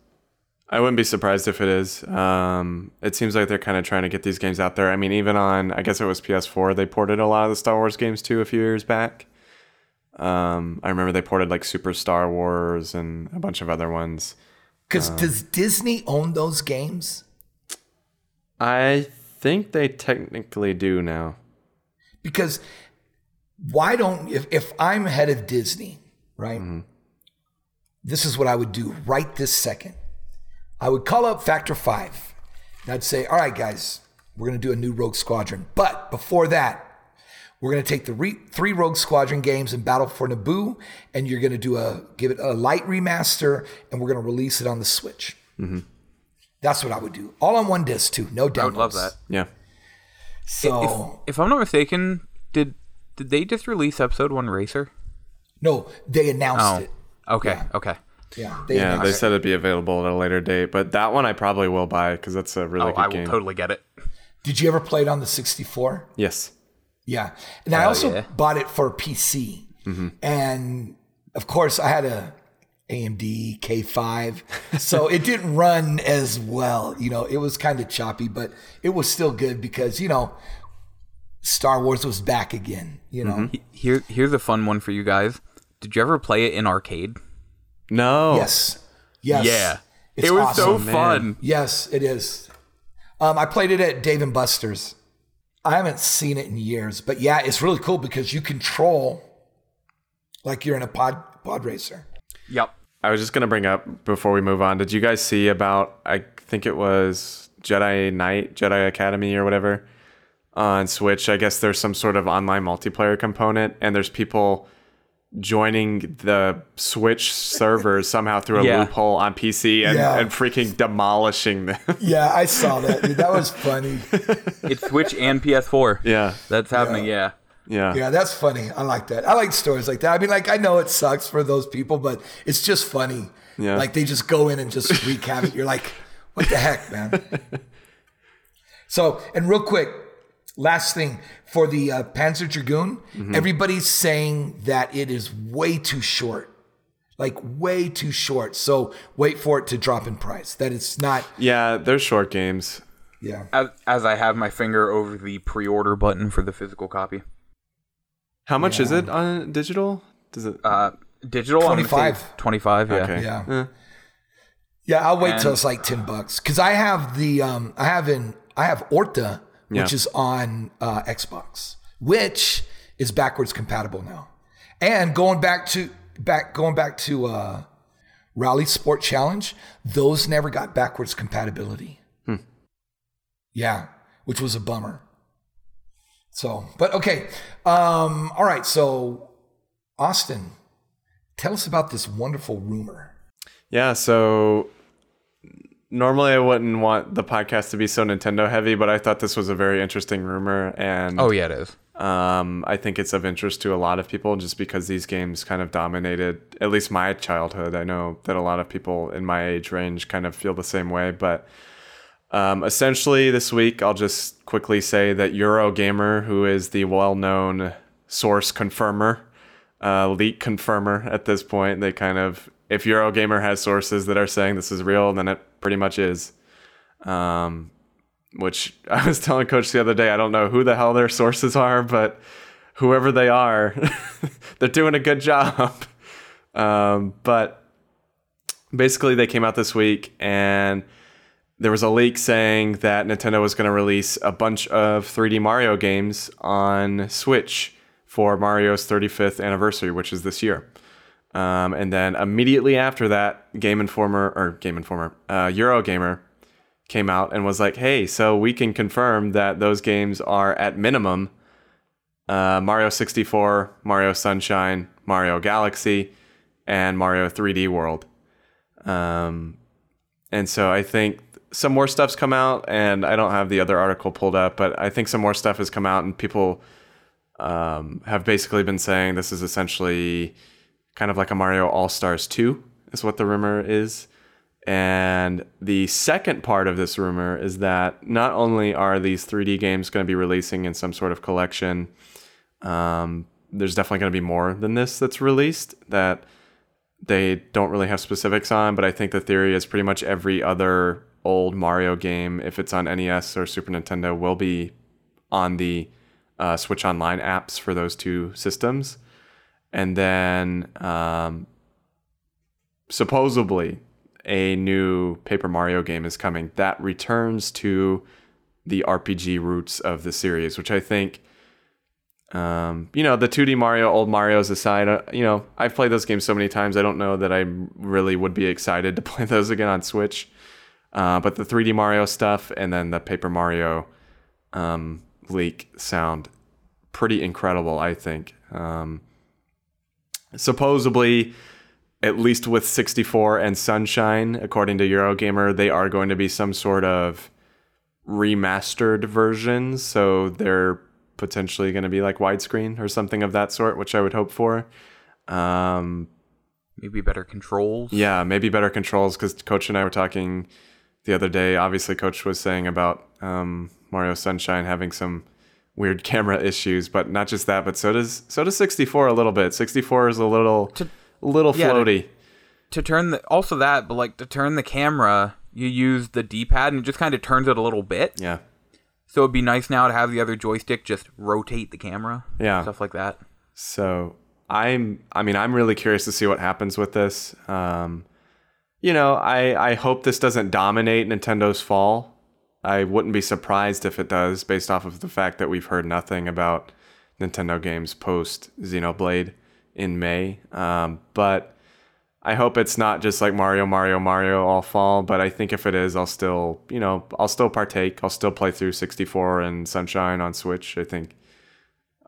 Speaker 4: I wouldn't be surprised if it is. Um, it seems like they're kind of trying to get these games out there. I mean, even on, I guess it was PS4, they ported a lot of the Star Wars games too a few years back. Um, I remember they ported like Super Star Wars and a bunch of other ones.
Speaker 2: because does Disney own those games?
Speaker 4: I think they technically do now.
Speaker 2: Because why don't if if I'm head of Disney, right? This is what I would do right this second. I would call up Factor Five. And I'd say, all right, guys, we're gonna do a new Rogue Squadron. But before that, we're gonna take the re- three Rogue Squadron games and Battle for Naboo, and you're gonna do a give it a light remaster, and we're gonna release it on the Switch. That That's what I would do. All on one disc too. No downloads.
Speaker 3: I would love that.
Speaker 4: Yeah.
Speaker 2: So
Speaker 3: If I'm not mistaken, did did they just release episode one Racer?
Speaker 2: no, they announced
Speaker 3: Oh,
Speaker 2: it.
Speaker 3: Okay,
Speaker 2: Yeah.
Speaker 3: okay.
Speaker 2: Yeah, they
Speaker 4: Yeah, they
Speaker 2: it.
Speaker 4: said it'd be available at a later date, but that one I probably will buy because that's a really
Speaker 3: Oh,
Speaker 4: good
Speaker 3: I will
Speaker 4: game.
Speaker 3: totally get it.
Speaker 2: Did you ever play it on the 64?
Speaker 4: yes.
Speaker 2: Yeah. And I also
Speaker 3: yeah.
Speaker 2: bought it for PC. Mm-hmm. And of course, I had a AMD K5. So it didn't run as well. You know, it was kind of choppy, but it was still good because, you know, Star Wars was back again, you know. Mm-hmm.
Speaker 3: He- Here, here's a fun one for you guys. Did you ever play it in arcade?
Speaker 4: No.
Speaker 2: Yes. Yes.
Speaker 3: Yeah,
Speaker 2: It's
Speaker 3: it was
Speaker 2: awesome.
Speaker 3: so
Speaker 4: man.
Speaker 3: fun.
Speaker 2: Yes, it is. Um, I played it at Dave and Buster's. I haven't seen it in years, but yeah, it's really cool because you control like you're in a pod pod racer.
Speaker 3: Yep.
Speaker 4: I was just gonna bring up before we move on. Did you guys see about? I think it was Jedi Knight, Jedi Academy, or whatever on Switch. I guess there's some sort of online multiplayer component, and there's people joining the Switch servers somehow through a
Speaker 3: Yeah.
Speaker 4: loophole on PC and,
Speaker 2: Yeah.
Speaker 4: and freaking demolishing them.
Speaker 2: Yeah, I saw that. Dude. That was funny.
Speaker 3: It's Switch and PS4.
Speaker 4: yeah,
Speaker 3: That's happening. Yeah.
Speaker 4: yeah,
Speaker 2: Yeah, that's funny. I like that. I like stories like that. I mean, like I know it sucks for those people, but it's just funny.
Speaker 4: Yeah.
Speaker 2: Like they just go in and just wreak havoc. You're like, what the heck, man? so, and real quick, last thing for the uh, Panzer Dragoon, everybody's saying that it is way too short. Like way too short. So wait for it to drop in price. That it's not.
Speaker 4: yeah. They're short games.
Speaker 2: Yeah.
Speaker 3: As, as I have my finger over the pre-order button for the physical copy.
Speaker 4: How much is it on digital? Does it?
Speaker 3: Uh, digital. I'm gonna say
Speaker 2: 25.
Speaker 3: Twenty-five. Yeah.
Speaker 4: okay.
Speaker 2: Yeah. Yeah, I'll wait till it's like ten bucks because I have the um I have in I have Orta which is on uh, Xbox, which is backwards compatible now, and going back to back going back to uh, RalliSport Challenge, those never got backwards compatibility. Yeah, which was a bummer. So, but okay, um, all right. So, Austin, tell us about this wonderful rumor.
Speaker 4: Yeah, so normally I wouldn't want the podcast to be so Nintendo heavy, but I thought this was a very interesting rumor and
Speaker 3: Oh yeah, it is.
Speaker 4: um, I think it's of interest to a lot of people just because these games kind of dominated at least my childhood. I know that a lot of people in my age range kind of feel the same way, but um, essentially this week I'll just quickly say that Eurogamer, who is the well-known source confirmer, uh, leak confirmer at this point, they kind of if Eurogamer has sources that are saying this is real, then it pretty much is. Um, which I was telling Coach the other day, I don't know who the hell their sources are, but whoever they are, they're doing a good job. Um, but basically, they came out this week and there was a leak saying that Nintendo was going to release a bunch of 3D Mario games on Switch for Mario's 35th anniversary, which is this year. Um, and then immediately after that, Game Informer or Game Informer, uh, Eurogamer came out and was like, "Hey, so we can confirm that those games are at minimum uh, Mario 64, Mario Sunshine, Mario Galaxy, and Mario 3D World." Um, and so I think some more stuff's come out, and I don't have the other article pulled up, but I think some more stuff has come out, and people um, have basically been saying this is essentially kind of like a Mario All Stars 2, is what the rumor is. And the second part of this rumor is that not only are these 3D games going to be releasing in some sort of collection, um, there's definitely going to be more than this that's released that they don't really have specifics on. But I think the theory is pretty much every other old Mario game, if it's on NES or Super Nintendo, will be on the uh, Switch Online apps for those two systems. And then um, supposedly a new Paper Mario game is coming that returns to the RPG roots of the series, which I think, um, you know, the 2D Mario, old Mario's aside, uh, you know, I've played those games so many times. I don't know that I really would be excited to play those again on Switch. Uh, but the 3D Mario stuff and then the Paper Mario um, leak sound pretty incredible, I think. Um, supposedly, at least with 64 and Sunshine, according to Eurogamer, they are going to be some sort of remastered versions. So they're potentially going to be like widescreen or something of that sort, which I would hope for. Um,
Speaker 3: Maybe better controls.
Speaker 4: yeah, maybe better controls because Coach and I were talking the other day. Obviously, Coach was saying about um, Mario Sunshine having some weird camera issues, but not just that, but so does so does 64 a little bit. 64 is a little a little
Speaker 3: yeah, to-
Speaker 4: floaty.
Speaker 3: To turn the also that, but like to turn the camera, you use the D-pad and it just kind of turns it a little bit.
Speaker 4: yeah,
Speaker 3: So it'd be nice now to have the other joystick just rotate the camera.
Speaker 4: Yeah.
Speaker 3: Stuff like that.
Speaker 4: So I'm I mean I'm really curious to see what happens with this. Um, you know, I I hope this doesn't dominate Nintendo's fall. I wouldn't be surprised if it does, based off of the fact that we've heard nothing about Nintendo games post Xenoblade in May. Um, but I hope it's not just like Mario, Mario, Mario all fall. But I think if it is, I'll still, you know, I'll still partake. I'll still play through 64 and Sunshine on Switch. I think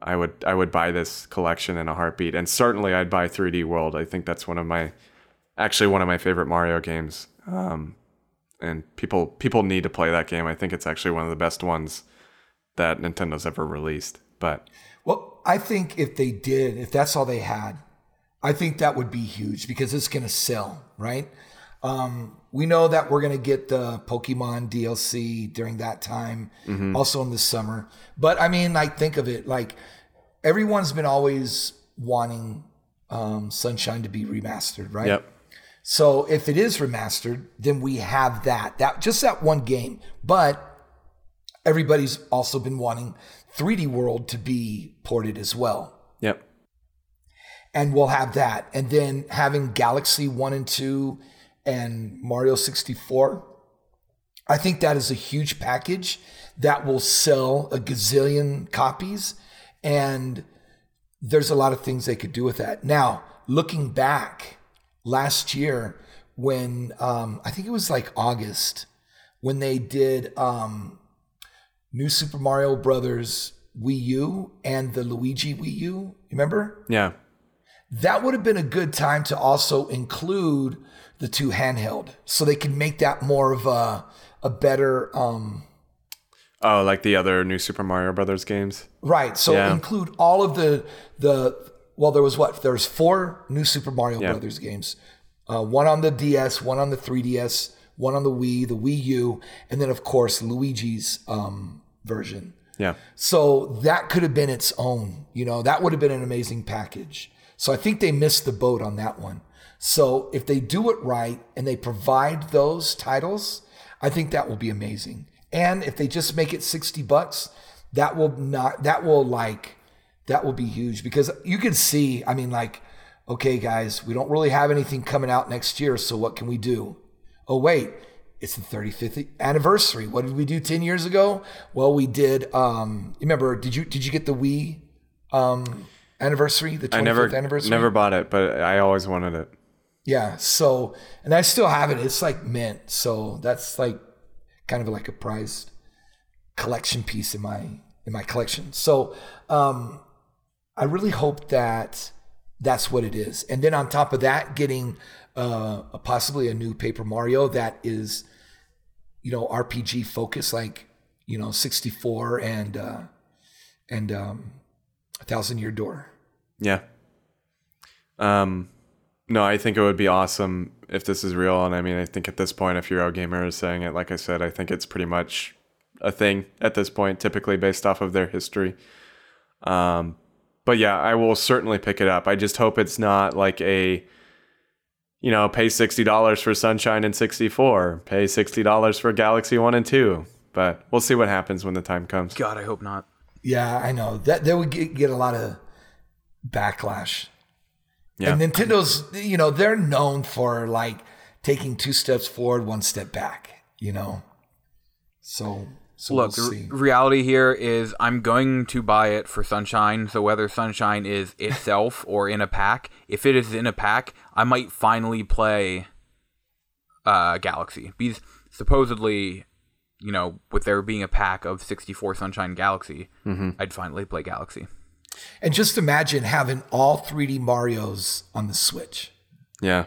Speaker 4: I would I would buy this collection in a heartbeat, and certainly I'd buy 3D World. I think that's one of my actually one of my favorite Mario games. Um, and people people need to play that game. I think it's actually one of the best ones that Nintendo's ever released. But
Speaker 2: Well, I think if they did, if that's all they had, I think that would be huge because it's going to sell, right? Um, we know that we're going to get the Pokemon DLC during that time, also in the summer. But I mean, like, think of it like everyone's been always wanting um, Sunshine to be remastered, right?
Speaker 4: yep,
Speaker 2: So if it is remastered, then we have that. That just that one game. But everybody's also been wanting 3D World to be ported as well.
Speaker 4: yep,
Speaker 2: And we'll have that. And then having Galaxy 1 and 2 and Mario 64. I think that is a huge package that will sell a gazillion copies. And there's a lot of things they could do with that. Now, looking back last year, when um, I think it was like August, when they did um, New Super Mario Brothers Wii U and the Luigi Wii U, remember?
Speaker 4: yeah,
Speaker 2: That would have been a good time to also include the two handheld, so they can make that more of a a better um,
Speaker 4: Oh, like the other new Super Mario Brothers games.
Speaker 2: Right. So
Speaker 4: Yeah.
Speaker 2: include all of the the well, there was what? There was four new Super Mario
Speaker 4: Yeah.
Speaker 2: Brothers games. Uh, one on the DS, one on the 3DS, one on the Wii, the Wii U, and then of course Luigi's um, version.
Speaker 4: Yeah,
Speaker 2: So that could have been its own. You know, that would have been an amazing package. So I think they missed the boat on that one. So if they do it right and they provide those titles, I think that will be amazing. And if they just make it 60 bucks, that will not that will like that will be huge because you can see, I mean like okay guys, we don't really have anything coming out next year, so what can we do? Oh wait, it's the 35th anniversary. What did we do 10 years ago? Well, we did um remember did you did you get the Wii um anniversary, the 25th
Speaker 4: I never
Speaker 2: anniversary?
Speaker 4: never bought it, but I always wanted it.
Speaker 2: Yeah. So, and I still have it. It's like mint. So that's like kind of like a prized collection piece in my in my collection. So, um, I really hope that that's what it is. And then on top of that, getting uh, a, possibly a new Paper Mario that is, you know, RPG focused, like you know, 64 and uh, and um, a Thousand Year Door.
Speaker 4: Yeah. Um, no, I think it would be awesome if this is real. And I mean, I think at this point, if Eurogamer is saying it, like I said, I think it's pretty much a thing at this point, typically based off of their history. Um, but yeah, I will certainly pick it up. I just hope it's not like a, you know, pay sixty dollars for Sunshine and sixty four, pay sixty dollars for Galaxy One and Two. But we'll see what happens when the time comes.
Speaker 3: God, I hope not.
Speaker 2: Yeah, I know that they would get, get a lot of backlash.
Speaker 4: Yeah.
Speaker 2: And Nintendo's, you know, they're known for like taking two steps forward, one step back. You know, so so
Speaker 3: Look,
Speaker 2: we'll
Speaker 3: the
Speaker 2: see.
Speaker 3: reality here is I'm going to buy it for Sunshine. So whether Sunshine is itself or in a pack, if it is in a pack, I might finally play uh, Galaxy. Because supposedly, you know, with there being a pack of 64 Sunshine Galaxy, I'd finally play Galaxy.
Speaker 2: And just imagine having all 3D Mario's on the Switch.
Speaker 4: Yeah.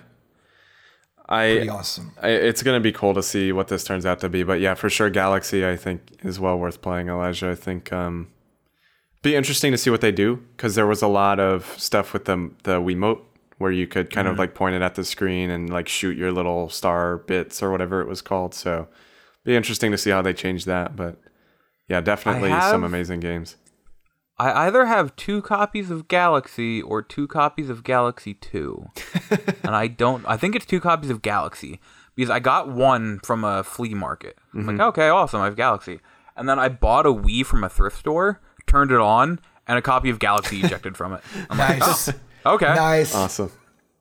Speaker 4: I,
Speaker 2: Pretty awesome.
Speaker 4: I it's gonna be cool to see what this turns out to be, but yeah, for sure, Galaxy I think is well worth playing. Elijah, I think um, be interesting to see what they do because there was a lot of stuff with the the Wiimote where you could kind of like point it at the screen and like shoot your little star bits or whatever it was called. So be interesting to see how they change that. But yeah, definitely some amazing games.
Speaker 3: I either have two copies of Galaxy or two copies of Galaxy 2. and I don't I think it's two copies of Galaxy because I got one from a flea market. I'm like, mm-hmm. okay, awesome, I have Galaxy. And then I bought a Wii from a thrift store, turned it on, and a copy of Galaxy ejected from it. I'm like,
Speaker 2: Nice.
Speaker 3: oh, okay.
Speaker 2: Nice.
Speaker 4: Awesome.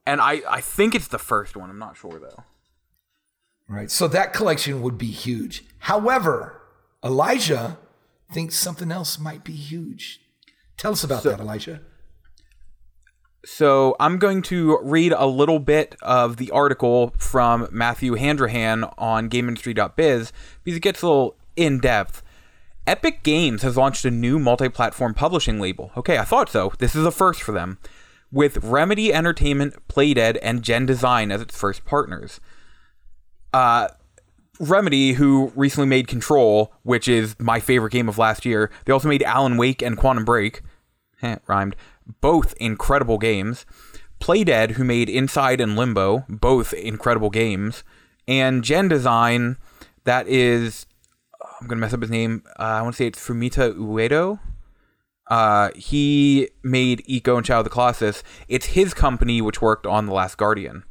Speaker 3: And I, I think it's the first one. I'm not sure though.
Speaker 2: Right. So that collection would be huge. However, Elijah thinks something else might be huge. Tell us about that, Elijah.
Speaker 3: So I'm going to read a little bit of the article from Matthew Handrahan on GameIndustry.biz because it gets a little in depth. Epic Games has launched a new multi-platform publishing label. Okay, I thought so. This is a first for them, with Remedy Entertainment, Playdead, and Gen Design as its first partners. Uh, Remedy, who recently made Control, which is my favorite game of last year. They also made Alan Wake and Quantum Break. Rhymed. Both incredible games. Playdead, who made Inside and Limbo, both incredible games. And Gen Design, that is, I'm gonna mess up his name. Uh, I want to say it's Fumita Uedo. Uh, he made Ico and Shadow of the Colossus. It's his company which worked on The Last Guardian.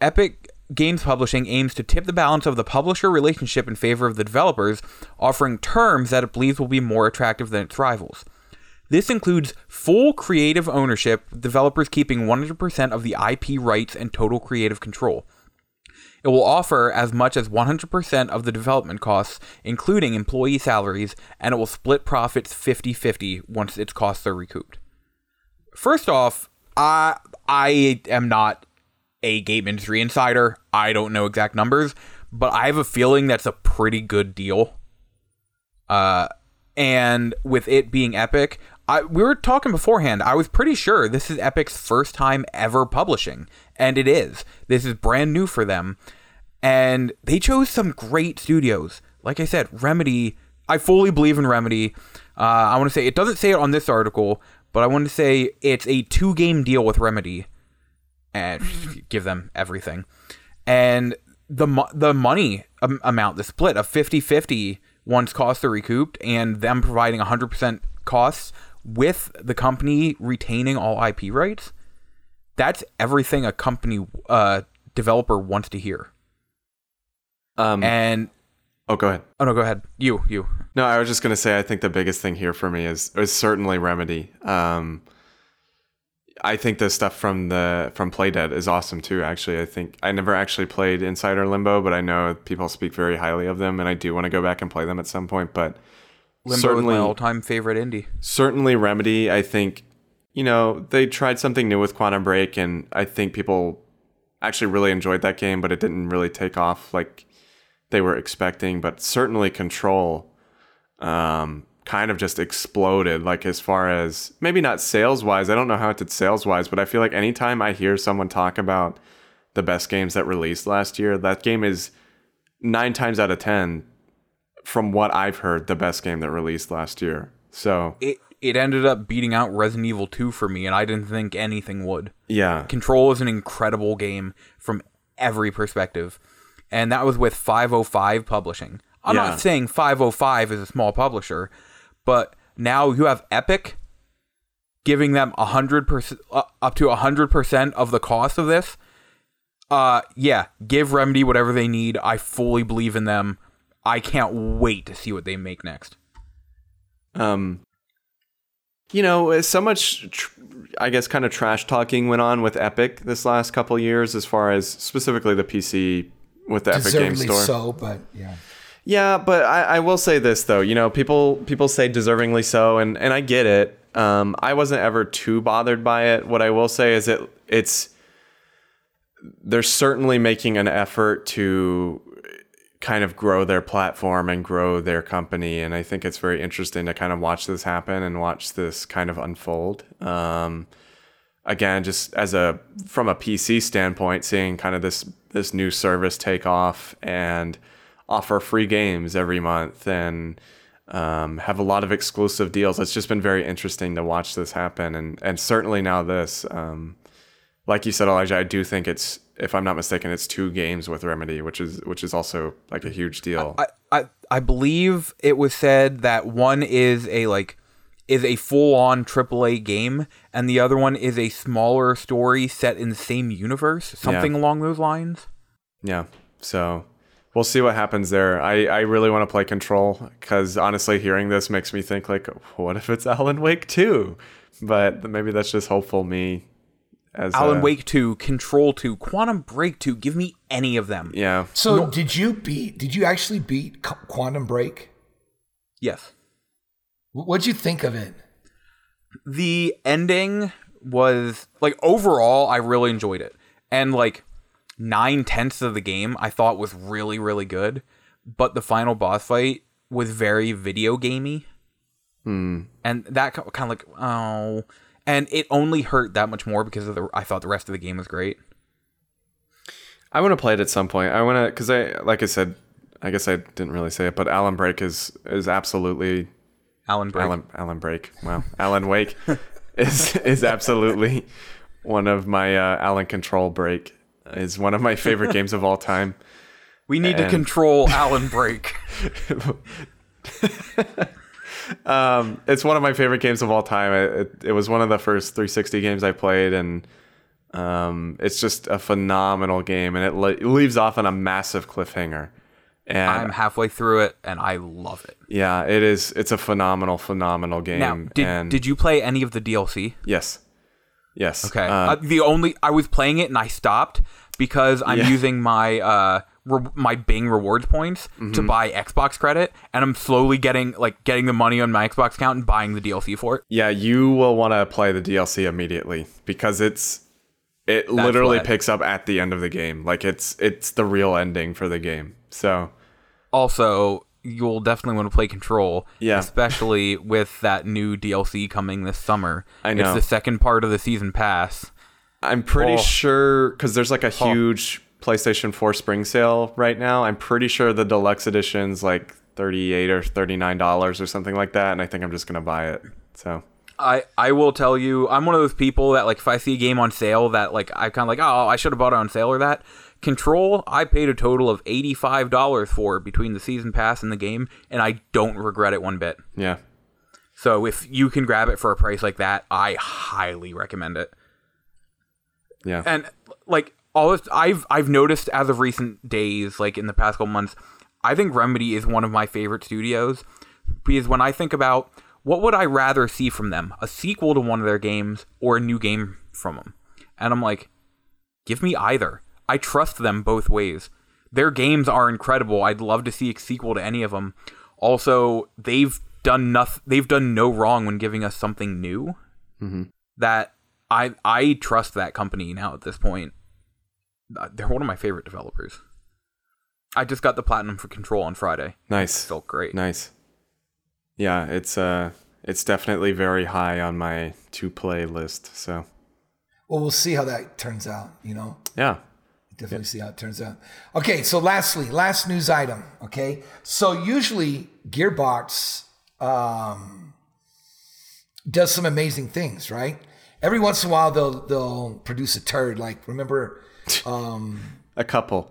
Speaker 3: Epic Games Publishing aims to tip the balance of the publisher relationship in favor of the developers, offering terms that it believes will be more attractive than its rivals. This includes full creative ownership, developers keeping 100% of the IP rights and total creative control. It will offer as much as 100% of the development costs, including employee salaries, and it will split profits 50 50 once its costs are recouped. First off, I, I am not a game industry insider. I don't know exact numbers, but I have a feeling that's a pretty good deal. Uh, and with it being Epic, I, we were talking beforehand. I was pretty sure this is Epic's first time ever publishing, and it is. This is brand new for them, and they chose some great studios. Like I said, Remedy. I fully believe in Remedy. Uh, I want to say it doesn't say it on this article, but I want to say it's a two-game deal with Remedy, and give them everything, and the the money am- amount, the split of 50-50 once costs are recouped, and them providing 100% costs with the company retaining all IP rights, that's everything a company uh, developer wants to hear.
Speaker 4: Um,
Speaker 3: And
Speaker 4: oh, go ahead.
Speaker 3: oh no, go ahead. You, you.
Speaker 4: No, I was just gonna say I think the biggest thing here for me is is certainly Remedy. Um, I think the stuff from the from Playdead is awesome too. Actually, I think I never actually played Insider Limbo, but I know people speak very highly of them, and I do want to go back and play them at some point. But
Speaker 3: Limbo
Speaker 4: certainly,
Speaker 3: my all-time favorite indie.
Speaker 4: certainly Remedy. I think you know they tried something new with Quantum Break, and I think people actually really enjoyed that game, but it didn't really take off like they were expecting. But certainly Control um, kind of just exploded. Like as far as maybe not sales wise, I don't know how it did sales wise, but I feel like anytime I hear someone talk about the best games that released last year, that game is nine times out of ten, from what I've heard, the best game that released last year. So
Speaker 3: It it ended up beating out Resident Evil 2 for me, and I didn't think anything would.
Speaker 4: yeah,
Speaker 3: Control is an incredible game from every perspective, and that was with 505 Publishing. I'm
Speaker 4: Yeah.
Speaker 3: not saying 505 is a small publisher, but now you have Epic giving them a 100% uh, up to a 100% of the cost of this. Uh yeah, give Remedy whatever they need. I fully believe in them. I can't wait to see what they make next.
Speaker 4: um, you know, so much, tr- I guess, kind of trash talking went on with Epic this last couple years, as far as specifically the PC with the Epic Game
Speaker 2: Deservedly
Speaker 4: Store.
Speaker 2: so, but yeah.
Speaker 4: Yeah, but I, I will say this though. You know, people people say deservingly so, and and I get it. Um, I wasn't ever too bothered by it. What I will say is it it's they're certainly making an effort to kind of grow their platform and grow their company, and I think it's very interesting to kind of watch this happen and watch this kind of unfold. Um, again, just as a from a PC standpoint, seeing kind of this this new service take off and offer free games every month and um, have a lot of exclusive deals. It's just been very interesting to watch this happen, and and certainly now this, um, like you said, Elijah, I do think it's if I'm not mistaken, it's two games with Remedy, which is which is also like a huge deal.
Speaker 3: I, I I believe it was said that one is a like is a full on AAA game, and the other one is a smaller story set in the same universe, something
Speaker 4: Yeah.
Speaker 3: along those lines.
Speaker 4: Yeah. So we'll see what happens there. I, I really want to play Control because honestly, hearing this makes me think like, what if it's Alan Wake 2? But maybe that's just hopeful me. As
Speaker 3: Alan
Speaker 4: a-
Speaker 3: Wake 2, Control 2, Quantum Break 2, give me any of them.
Speaker 4: Yeah.
Speaker 2: So did you beat? Did you actually beat Quantum Break?
Speaker 3: Yes.
Speaker 2: What'd you think of it?
Speaker 3: the ending was like overall i really enjoyed it and like nine tenths of the game i thought was really really good but the final boss fight was very video gamey hmm. and that kind of like oh and it only hurt that much more because of the i thought the rest of the game was great
Speaker 4: I want to play it at some point. I want to, because I, like I said, I guess I didn't really say it, but Alan Break is is absolutely
Speaker 3: alan break
Speaker 4: Alan Alan Break. Wow, Alan Wake is is absolutely one of my uh, Alan Control Break is one of my favorite games of all time.
Speaker 3: we need to control alan break
Speaker 4: Um, it's one of my favorite games of all time. It, it, it was one of the first 360 games I played, and um, it's just a phenomenal game, and it, le- it leaves off on a massive cliffhanger. And
Speaker 3: i'm halfway through it and i love it
Speaker 4: yeah, it is. It's a phenomenal, phenomenal game.
Speaker 3: now did,
Speaker 4: and
Speaker 3: did you play any of the dlc
Speaker 4: yes, yes.
Speaker 3: Okay.
Speaker 4: Uh,
Speaker 3: uh, the only I was playing it and I stopped because I'm
Speaker 4: Yeah.
Speaker 3: using my uh re- my Bing rewards points to
Speaker 4: Mm-hmm.
Speaker 3: buy Xbox credit, and I'm slowly getting like getting the money on my Xbox account and buying the DLC for it.
Speaker 4: yeah, you will want to play the DLC immediately because it's it literally
Speaker 3: what-
Speaker 4: picks up at the end of the game. Like it's it's the real ending for the game. So
Speaker 3: Also, you'll definitely want to play Control,
Speaker 4: Yeah.
Speaker 3: especially with that new DLC coming this summer.
Speaker 4: I know.
Speaker 3: it's the second part of the season pass.
Speaker 4: I'm pretty
Speaker 3: Oh.
Speaker 4: sure because there's like a huge PlayStation 4 spring sale right now. I'm pretty sure the deluxe edition's like 38 or 39 dollars or something like that, and I think I'm just gonna buy it. So
Speaker 3: I, I will tell you, I'm one of those people that like if I see a game on sale that like I kind of like, oh, I should have bought it on sale or that. Control, I paid a total of eighty-five dollars for between the season pass and the game, and I don't regret it one bit.
Speaker 4: yeah,
Speaker 3: So if you can grab it for a price like that, I highly recommend it.
Speaker 4: yeah,
Speaker 3: And like all this, I've I've noticed as of recent days, like in the past couple months, I think Remedy is one of my favorite studios because when I think about what would I rather see from them, a sequel to one of their games or a new game from them, and I'm like, give me either. I trust them both ways. Their games are incredible. I'd love to see a sequel to any of them. Also, they've done nothing. They've done no wrong when giving us something new. Mm-hmm. That I I trust that company now at this point. Uh, They're one of my favorite developers. I just got the platinum for Control on Friday.
Speaker 4: nice,
Speaker 3: Felt great.
Speaker 4: nice. Yeah, it's uh, it's definitely very high on my to play list. So
Speaker 2: Well, we'll see how that turns out. You know,
Speaker 4: yeah,
Speaker 2: definitely see how it turns out. Okay, so lastly, last news item. Okay, so usually Gearbox um, does some amazing things, right? Every once in a while, they'll they'll produce a turd. Like remember, um,
Speaker 4: a couple.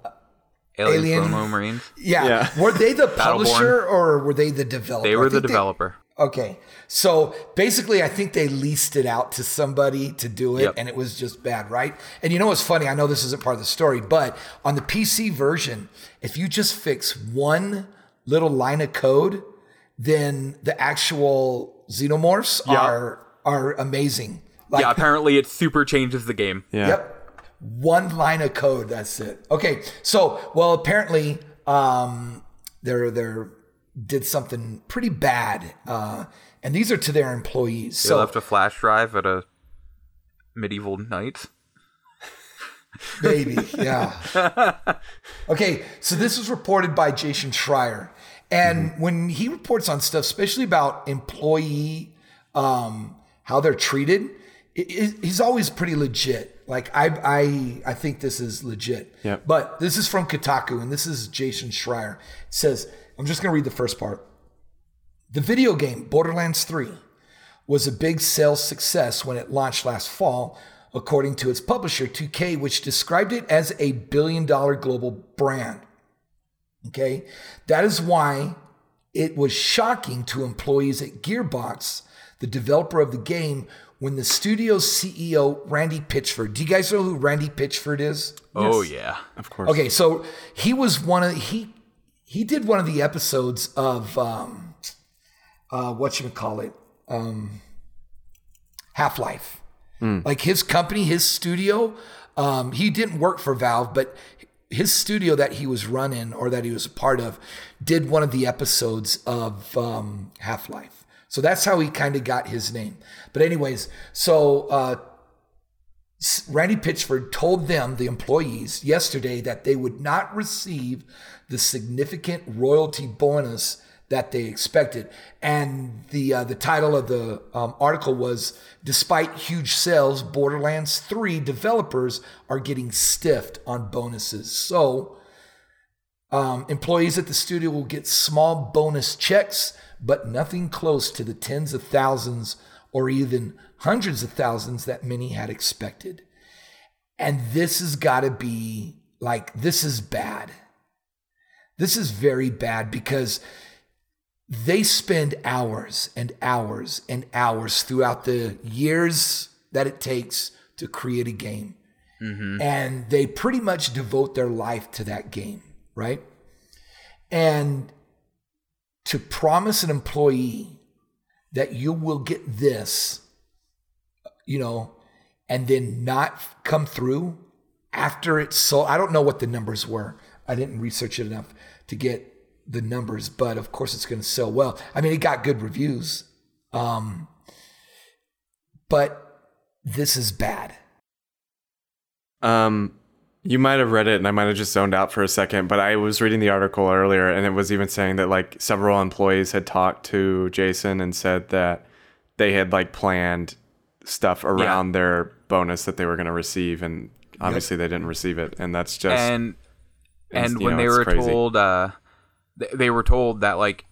Speaker 3: Alien,
Speaker 2: Alien-
Speaker 3: Alien. Marines.
Speaker 2: yeah,
Speaker 4: Yeah.
Speaker 2: were they the publisher or were they the developer?
Speaker 3: They were the
Speaker 2: think
Speaker 3: developer.
Speaker 2: Okay. So basically, I think they leased it out to somebody to do it,
Speaker 3: Yep.
Speaker 2: and it was just bad, right? And you know what's funny? I know this isn't part of the story, but on the PC version, if you just fix one little line of code, then the actual xenomorphs
Speaker 3: Yeah.
Speaker 2: are are amazing. Like,
Speaker 3: yeah, apparently it super changes the game.
Speaker 4: Yeah.
Speaker 2: Yep. One line of code. That's it. Okay. So, well, apparently, um, they're they're did something pretty bad, uh, and these are to their employees.
Speaker 3: They
Speaker 2: so,
Speaker 3: left a flash drive at a medieval knights.
Speaker 2: baby, yeah. Okay. So this was reported by Jason Schreier, and when he reports on stuff, especially about employee, um, how they're treated. it, it, he's always pretty legit. Like I I I think this is legit.
Speaker 4: Yep.
Speaker 2: But this is from Kotaku and this is Jason Schreier. It says, I'm just gonna read the first part. The video game Borderlands 3 was a big sales success when it launched last fall, according to its publisher 2K, which described it as a billion dollar global brand. Okay? That is why it was shocking to employees at Gearbox, the developer of the game, when the studio's CEO, Randy Pitchford, do you guys know who Randy Pitchford is?
Speaker 3: Oh yeah.
Speaker 4: Of course.
Speaker 2: Okay, so he was one of he he did one of the episodes of um uh what you call it um Half Life. Like his company, his studio, um, he didn't work for Valve, but his studio that he was running or that he was a part of did one of the episodes of um, Half Life. So that's how he kind of got his name. But anyways, so uh, Randy Pitchford told them, the employees, yesterday that they would not receive the significant royalty bonus that they expected. And the uh, the title of the um, article was, "Despite huge sales, Borderlands 3 developers are getting stiffed on bonuses." So, um, employees at the studio will get small bonus checks, but nothing close to the tens of thousands or even hundreds of thousands that many had expected. And this has got to be like, this is bad. This is very bad because they spend hours and hours and hours throughout the years that it takes to create a game. And they pretty much devote their life to that game, right? And to promise an employee that you will get this, you know, and then not come through after it's sold. I don't know what the numbers were. I didn't research it enough to get the numbers, but of course it's going to sell well. I mean, it got good reviews. Um, but this is bad.
Speaker 4: Um, you might have read it, and I might have just zoned out for a second. But I was reading the article earlier, and it was even saying that like several employees had talked to Jason and said that they had like planned stuff around their bonus that they were going to receive, and obviously they didn't receive it, and that's just
Speaker 3: and and when
Speaker 4: know,
Speaker 3: they were
Speaker 4: crazy.
Speaker 3: told uh th- they were told that like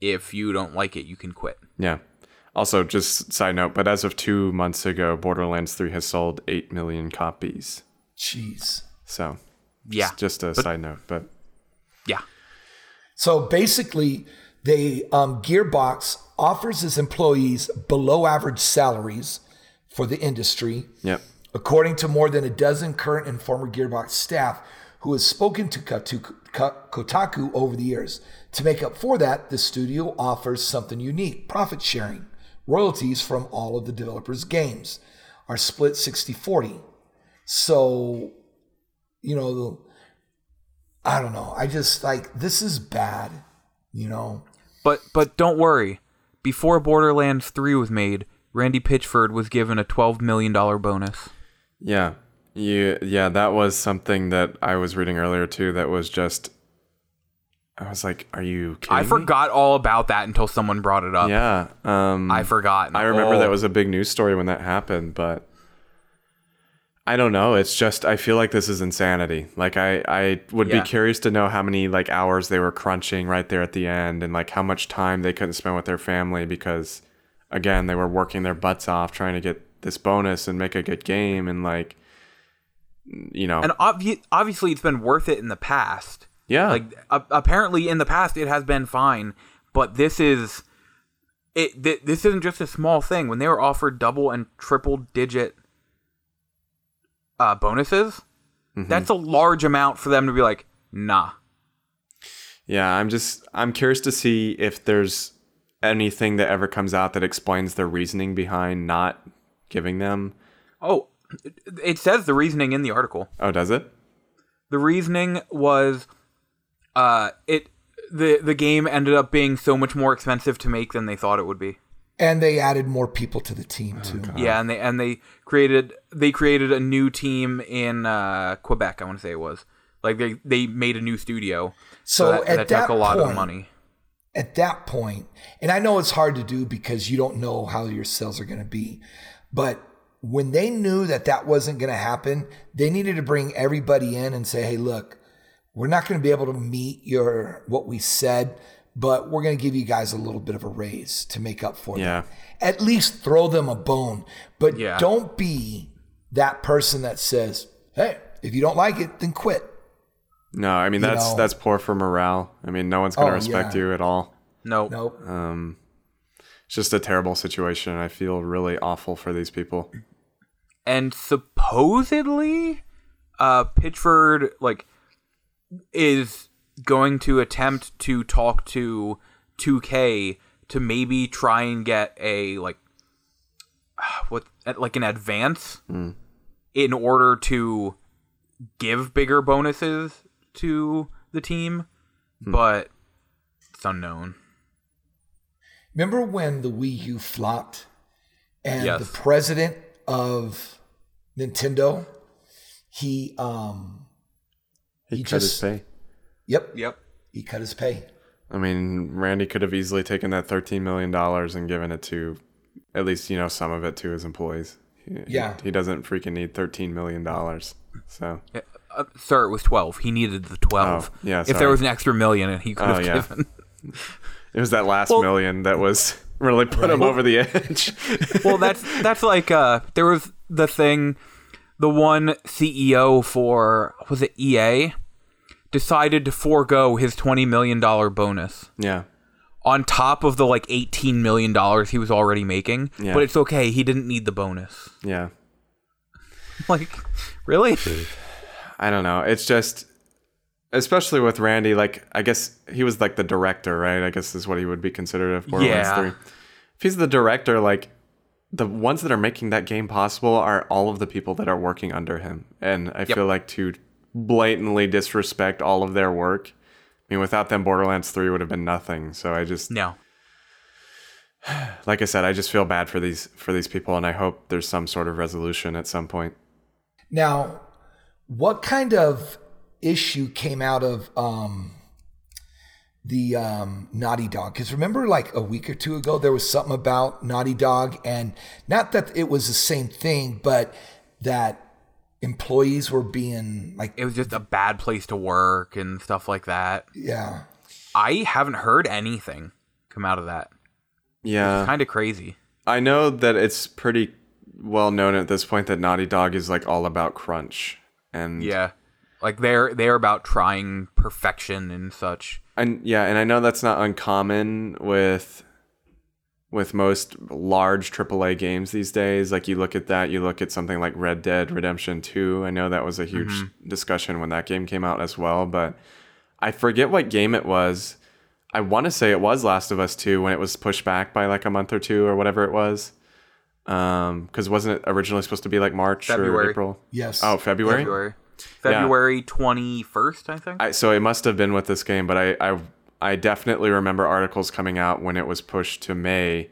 Speaker 3: if you don't like it you can quit
Speaker 4: yeah. Also, just side note, but as of two months ago, Borderlands 3 has sold 8 million copies.
Speaker 2: Jeez.
Speaker 4: So,
Speaker 3: yeah
Speaker 4: it's just a side note, but
Speaker 3: yeah
Speaker 2: So basically, they um, Gearbox offers its employees below average salaries for the industry,
Speaker 4: yep.
Speaker 2: according to more than a dozen current and former Gearbox staff who has spoken to Kotaku Kotaku over the years. To make up for that, the studio offers something unique: profit sharing. Royalties from all of the developers' games are split 60-40. So, you know, I don't know. I just like this is bad, you know.
Speaker 3: but but don't worry before borderlands 3 was made randy pitchford was given a 12 million dollar bonus
Speaker 4: Yeah. You yeah, that was something that I was reading earlier too that was just I was like, are you kidding
Speaker 3: i
Speaker 4: me?
Speaker 3: forgot all about that until someone brought it up
Speaker 4: Yeah. Um
Speaker 3: i forgot
Speaker 4: I remember
Speaker 3: oh,
Speaker 4: that was a big news story when that happened, but I don't know. It's just I feel like this is insanity. Like I I would
Speaker 3: Yeah.
Speaker 4: be curious to know how many like hours they were crunching right there at the end and like how much time they couldn't spend with their family because again, they were working their butts off trying to get this bonus and make a good game and like you know.
Speaker 3: and obvi- obviously it's been worth it in the past
Speaker 4: yeah.
Speaker 3: like a- apparently in the past it has been fine but this is it th- this isn't just a small thing when they were offered double and triple digit uh bonuses
Speaker 4: Mm-hmm.
Speaker 3: that's a large amount for them to be like nah
Speaker 4: Yeah, I'm just I'm curious to see if there's anything that ever comes out that explains their reasoning behind not giving them.
Speaker 3: oh it- it says the reasoning in the article
Speaker 4: Oh, does it?
Speaker 3: the reasoning was uh it the the game ended up being so much more expensive to make than they thought it would be
Speaker 2: And they added more people to the team too.
Speaker 3: Yeah, and they and they created they created a new team in uh, Quebec. I want to say it was like they they made a new studio.
Speaker 2: So
Speaker 3: that,
Speaker 2: at
Speaker 3: that
Speaker 2: that
Speaker 3: took a lot of
Speaker 2: point-
Speaker 3: money.
Speaker 2: At that point, and I know it's hard to do because you don't know how your sales are going to be, but when they knew that that wasn't going to happen, they needed to bring everybody in and say, "Hey, look, we're not going to be able to meet your what we said, but we're going to give you guys a little bit of a raise to make up for
Speaker 4: Yeah.
Speaker 2: it. At least throw them a bone, but
Speaker 3: Yeah.
Speaker 2: don't be that person that says, "Hey, if you don't like it, then quit."
Speaker 4: No, I mean that's
Speaker 2: know-
Speaker 4: that's poor for morale. I mean, no one's gonna
Speaker 2: Oh,
Speaker 4: respect
Speaker 2: yeah.
Speaker 4: you at all.
Speaker 3: No.
Speaker 2: Nope.
Speaker 4: Um, it's just a terrible situation. I feel really awful for these people.
Speaker 3: and supposedly uh pitchford like is going to attempt to talk to 2k to maybe try and get a like what like an advance in order to give bigger bonuses to the team but it's unknown
Speaker 2: Remember when the Wii U flopped and
Speaker 3: Yes.
Speaker 2: the president of Nintendo, he
Speaker 4: He,
Speaker 2: um He
Speaker 4: cut
Speaker 2: just-
Speaker 4: his pay.
Speaker 2: Yep,
Speaker 3: yep
Speaker 2: he cut his pay.
Speaker 4: I mean, Randy could have easily taken that thirteen million dollars and given it to, at least you know some of it to his employees. He, he-
Speaker 2: Yeah.
Speaker 4: he, doesn't freaking need thirteen million dollars. So
Speaker 3: Yeah, uh, sir, it was twelve. He needed the twelve.
Speaker 4: Oh, yeah,
Speaker 3: If there was an extra million, and he could
Speaker 4: Oh,
Speaker 3: have
Speaker 4: yeah.
Speaker 3: given.
Speaker 4: it was that last
Speaker 3: Well-
Speaker 4: million that was really put him over the edge.
Speaker 3: well, that's that's like uh, there was the thing, the one CEO for was it EA decided to forego his twenty million dollar bonus
Speaker 4: yeah,
Speaker 3: on top of the like eighteen million dollars he was already making.
Speaker 4: Yeah.
Speaker 3: But it's okay. He didn't need the bonus.
Speaker 4: yeah.
Speaker 3: Like, really?
Speaker 4: I don't know. It's just, especially with Randy. Like, I guess he was like the director, right? I guess is what he would be considered of Borderlands
Speaker 3: Yeah.
Speaker 4: Three. If he's the director, like the ones that are making that game possible are all of the people that are working under him, and I
Speaker 3: Yep.
Speaker 4: feel like to blatantly disrespect all of their work. I mean, without them, Borderlands Three would have been nothing. So I just,
Speaker 3: No.
Speaker 4: like I said, I just feel bad for these for these people, and I hope there's some sort of resolution at some point.
Speaker 2: Now, what kind of issue came out of um, the um, Naughty Dog? Because remember, like a week or two ago, there was something about Naughty Dog, and not that it was the same thing, but that employees were being like,
Speaker 3: It was just a bad place to work and stuff like that.
Speaker 2: yeah,
Speaker 3: I haven't heard anything come out of that.
Speaker 4: Yeah,
Speaker 3: Kind of crazy.
Speaker 4: I know that it's pretty well known at this point that Naughty Dog is like all about crunch, and
Speaker 3: Yeah. Like they're they're about trying perfection and such.
Speaker 4: and yeah, and I know that's not uncommon with with most large AAA games these days. Like you look at that, you look at something like Red Dead Redemption Two. I know that was a huge discussion when that game came out as well, but I forget what game it was. I want to say it was Last of Us Two when it was pushed back by like a month or two or whatever it was. Um, because wasn't it originally supposed to be like March or
Speaker 3: February.
Speaker 4: April?
Speaker 2: yes.
Speaker 4: Oh, February.
Speaker 3: February. February twenty first, I think.
Speaker 4: I, so it must have been with this game, but I, I I definitely remember articles coming out when it was pushed to May,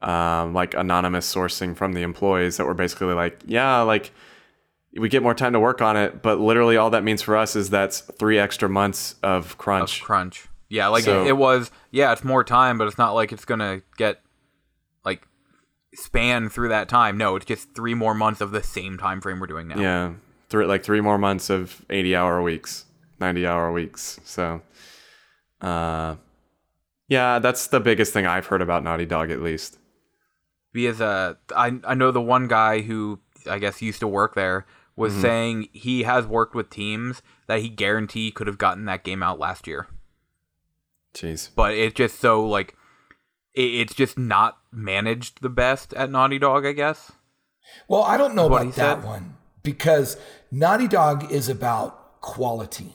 Speaker 4: um, like anonymous sourcing from the employees that were basically like, yeah, like we get more time to work on it, but literally all that means for us is that's three extra months of crunch.
Speaker 3: of crunch. Yeah, like
Speaker 4: So-
Speaker 3: it, it was. Yeah, it's more time, but it's not like it's gonna get like span through that time. No, it's just three more months of the same time frame we're doing now.
Speaker 4: yeah, three like three more months of eighty hour weeks, ninety hour weeks. So, uh, yeah, that's the biggest thing I've heard about Naughty Dog, at least.
Speaker 3: because uh, I I know the one guy who I guess used to work there was
Speaker 4: Mm-hmm.
Speaker 3: saying he has worked with teams that he guarantee could have gotten that game out last year,
Speaker 4: Jeez.
Speaker 3: but it's just so like it, it's just not managed the best at Naughty Dog, I guess.
Speaker 2: Well, I don't know about that
Speaker 3: said?
Speaker 2: one because Naughty Dog is about quality.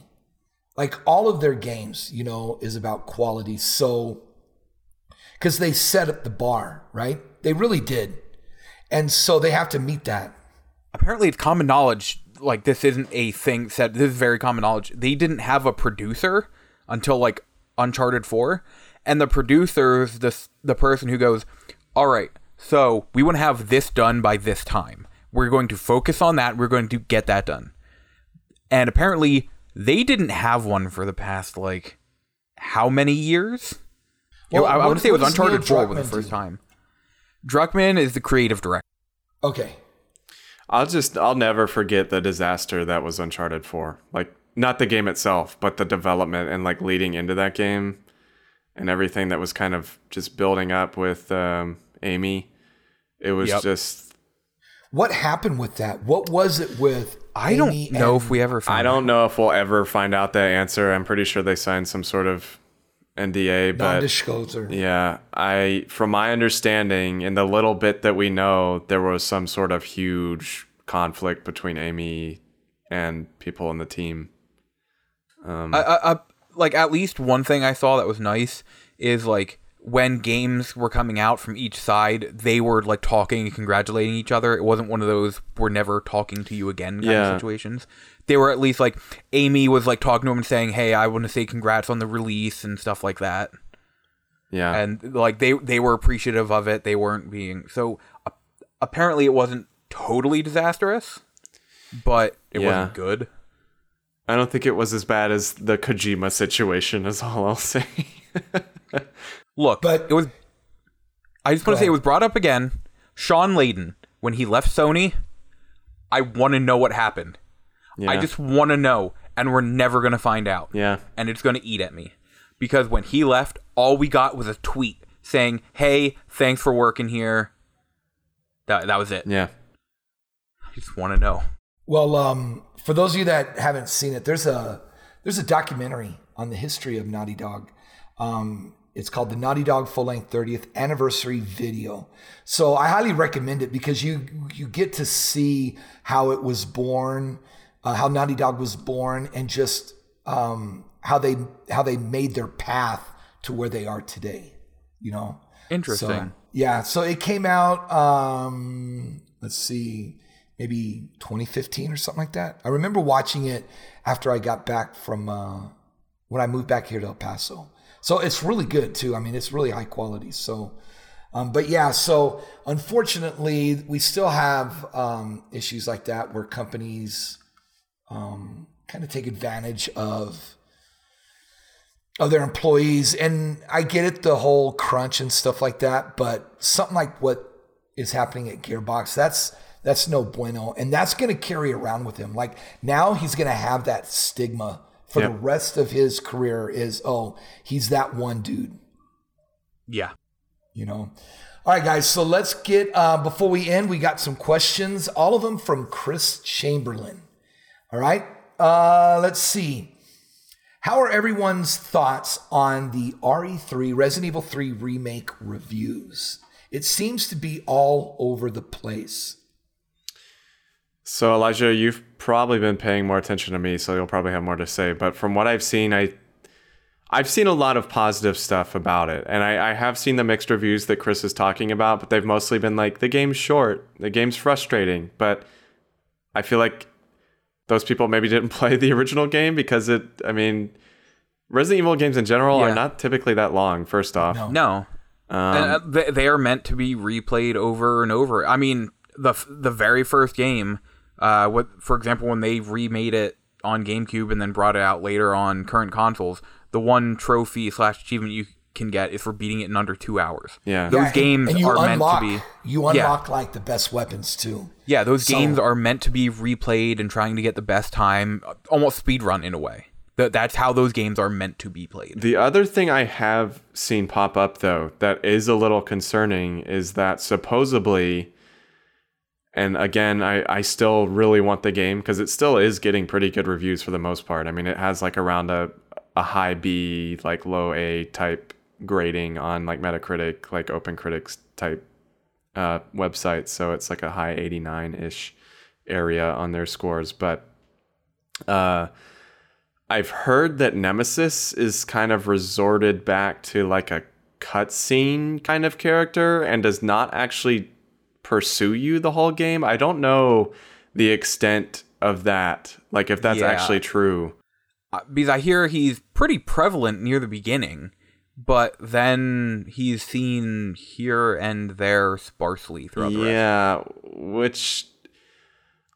Speaker 2: Like all of their games, you know, is about quality. So, because they set up the bar, right? They really did. And so they have to meet that.
Speaker 3: apparently it's common knowledge like this isn't a thing said this is very common knowledge they didn't have a producer until like uncharted 4 and the producer is the, the person who goes all right so we want to have this done by this time we're going to focus on that we're going to get that done and apparently they didn't have one for the past like how many years
Speaker 2: Well,
Speaker 3: I, I
Speaker 2: what-
Speaker 3: would say it was
Speaker 2: does Neil
Speaker 3: uncharted 4 for the first
Speaker 2: do?
Speaker 3: time druckman is the creative director
Speaker 2: Okay.
Speaker 4: I'll just I'll never forget the disaster that was Uncharted 4. Like not the game itself, but the development and like leading into that game and everything that was kind of just building up with um, Amy. It was
Speaker 3: Yep.
Speaker 4: just
Speaker 2: What happened with that? What was it with?
Speaker 3: I don't
Speaker 2: Amy
Speaker 3: know
Speaker 2: and-
Speaker 3: if we ever. Found
Speaker 4: I don't know if we'll ever find out that answer. I'm pretty sure they signed some sort of NDA, but
Speaker 2: non-disclosure.
Speaker 4: Yeah, I from my understanding, in the little bit that we know, there was some sort of huge conflict between Amy and people in the team.
Speaker 3: Um, I, I, I, like at least one thing I saw that was nice is like when games were coming out from each side, they were like talking and congratulating each other. It wasn't one of those "we're never talking to you again" kind
Speaker 4: Yeah.
Speaker 3: of situations. They were at least like Amy was like talking to him and saying, "Hey, I want to say congrats on the release and stuff like that."
Speaker 4: Yeah,
Speaker 3: and like they they were appreciative of it. They weren't being so. Uh, apparently, it wasn't totally disastrous, but it
Speaker 4: Yeah.
Speaker 3: wasn't good.
Speaker 4: I don't think it was as bad as the Kojima situation. Is all I'll say.
Speaker 3: Look,
Speaker 2: But-
Speaker 3: it was. I just want to say it was brought up again. Shawn Layden, when he left Sony, I want to know what happened.
Speaker 4: yeah,
Speaker 3: I just want to know, and we're never gonna find out.
Speaker 4: yeah,
Speaker 3: and it's gonna eat at me because when he left, all we got was a tweet saying, "Hey, thanks for working here." That that was it.
Speaker 4: yeah.
Speaker 3: I just want to know.
Speaker 2: Well, um, for those of you that haven't seen it, there's a there's a documentary on the history of Naughty Dog. Um, it's called the Naughty Dog Full Length 30th Anniversary Video. So I highly recommend it because you you get to see how it was born, uh, how Naughty Dog was born, and just um, how they how they made their path to where they are today. You know,
Speaker 3: Interesting.
Speaker 2: so, yeah, so it came out. Um, let's see, maybe 2015 or something like that. I remember watching it after I got back from uh, when I moved back here to El Paso. So it's really good too. I mean, it's really high quality. So, um, but yeah, so unfortunately, we still have um, issues like that where companies um, kind of take advantage of of their employees. And I get it, the whole crunch and stuff like that, but something like what is happening at Gearbox, that's that's no bueno. And that's gonna carry around with him. Like now he's gonna have that stigma for the rest of his career is oh, he's that one dude
Speaker 3: Yeah.
Speaker 2: you know. All right, guys. So let's get uh, before we end. We got some questions, all of them from Chris Chamberlain. All right. Uh, let's see. How are everyone's thoughts on the RE3 Resident Evil 3 remake reviews? It seems to be all over the place.
Speaker 4: So Elijah, you've probably been paying more attention to me, so you'll probably have more to say. But from what I've seen, I I've seen a lot of positive stuff about it, and I, I have seen the mixed reviews that Chris is talking about, but they've mostly been like the game's short, the game's frustrating. But I feel like those people maybe didn't play the original game because it. I mean, Resident Evil games in general
Speaker 3: Yeah.
Speaker 4: are not typically that long. First off,
Speaker 2: No.
Speaker 3: No. and, uh, they, they are meant to be replayed over and over. I mean, the the very first game, uh, what for example, when they remade it on GameCube and then brought it out later on current consoles, the one trophy slash achievement you can get is for beating it in under two hours.
Speaker 4: Yeah.
Speaker 3: those
Speaker 2: Yeah, and-
Speaker 3: games
Speaker 2: and you
Speaker 3: are
Speaker 2: unlock,
Speaker 3: meant to be.
Speaker 2: You
Speaker 3: Yeah.
Speaker 2: unlock like the best weapons too.
Speaker 3: Yeah, those
Speaker 2: So-
Speaker 3: games are meant to be replayed and trying to get the best time, almost speed run in a way. That that's how those games are meant to be played.
Speaker 4: The other thing I have seen pop up though that is a little concerning is that supposedly and again I, I still really want the game because it still is getting pretty good reviews for the most part. I mean it has like around a, a high B, like low A type grading on like Metacritic, like Open Critics type uh, websites. So it's like a high 89 ish area on their scores. But uh I've heard that Nemesis is kind of resorted back to like a cutscene kind of character and does not actually pursue you the whole game. I don't know the extent of that, like if that's
Speaker 3: Yeah.
Speaker 4: actually true.
Speaker 3: Uh, because I hear he's pretty prevalent near the beginning, but then he's seen here and there sparsely throughout the rest.
Speaker 4: Yeah, which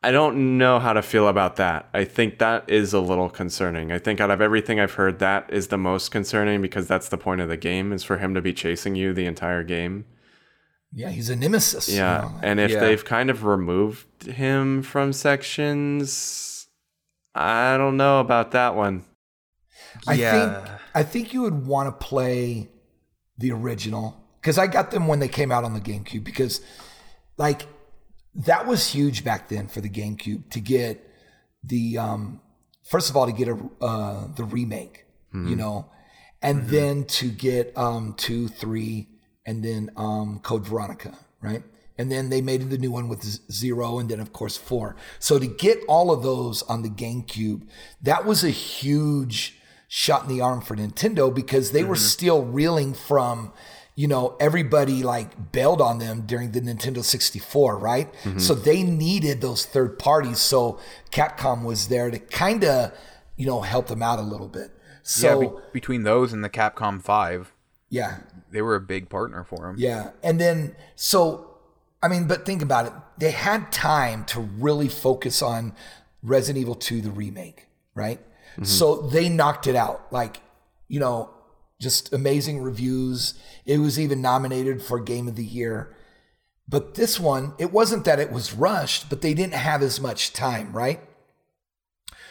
Speaker 4: I don't know how to feel about that. I think that is a little concerning. I think out of everything I've heard, that is the most concerning because that's the point of the game is for him to be chasing you the entire game.
Speaker 2: Yeah, he's a nemesis. you
Speaker 4: Yeah,
Speaker 2: know?
Speaker 4: and if
Speaker 3: Yeah.
Speaker 4: they've kind of removed him from sections, I don't know about that one.
Speaker 2: I
Speaker 3: Yeah.
Speaker 2: think I think you would want to play the original because I got them when they came out on the GameCube because like that was huge back then for the GameCube to get the um first of all to get a uh the remake, you know, and then to get um 2 3 and then um Code Veronica, right? And then they made the new one with zero, and then of course four. So to get all of those on the GameCube, that was a huge shot in the arm for Nintendo because they were still reeling from, you know, everybody like bailed on them during the Nintendo 64, right? So they needed those third parties. So Capcom was there to kind of, you know, help them out a little bit. So
Speaker 3: yeah, be- between those and the Capcom 5,
Speaker 2: yeah,
Speaker 3: they were a big partner for him.
Speaker 2: yeah. And then, so, I mean, but think about it. They had time to really focus on Resident Evil 2, the remake, right? Mm-hmm. So they knocked it out. Like, you know, just amazing reviews. It was even nominated for Game of the Year. But this one, it wasn't that it was rushed, but they didn't have as much time, right?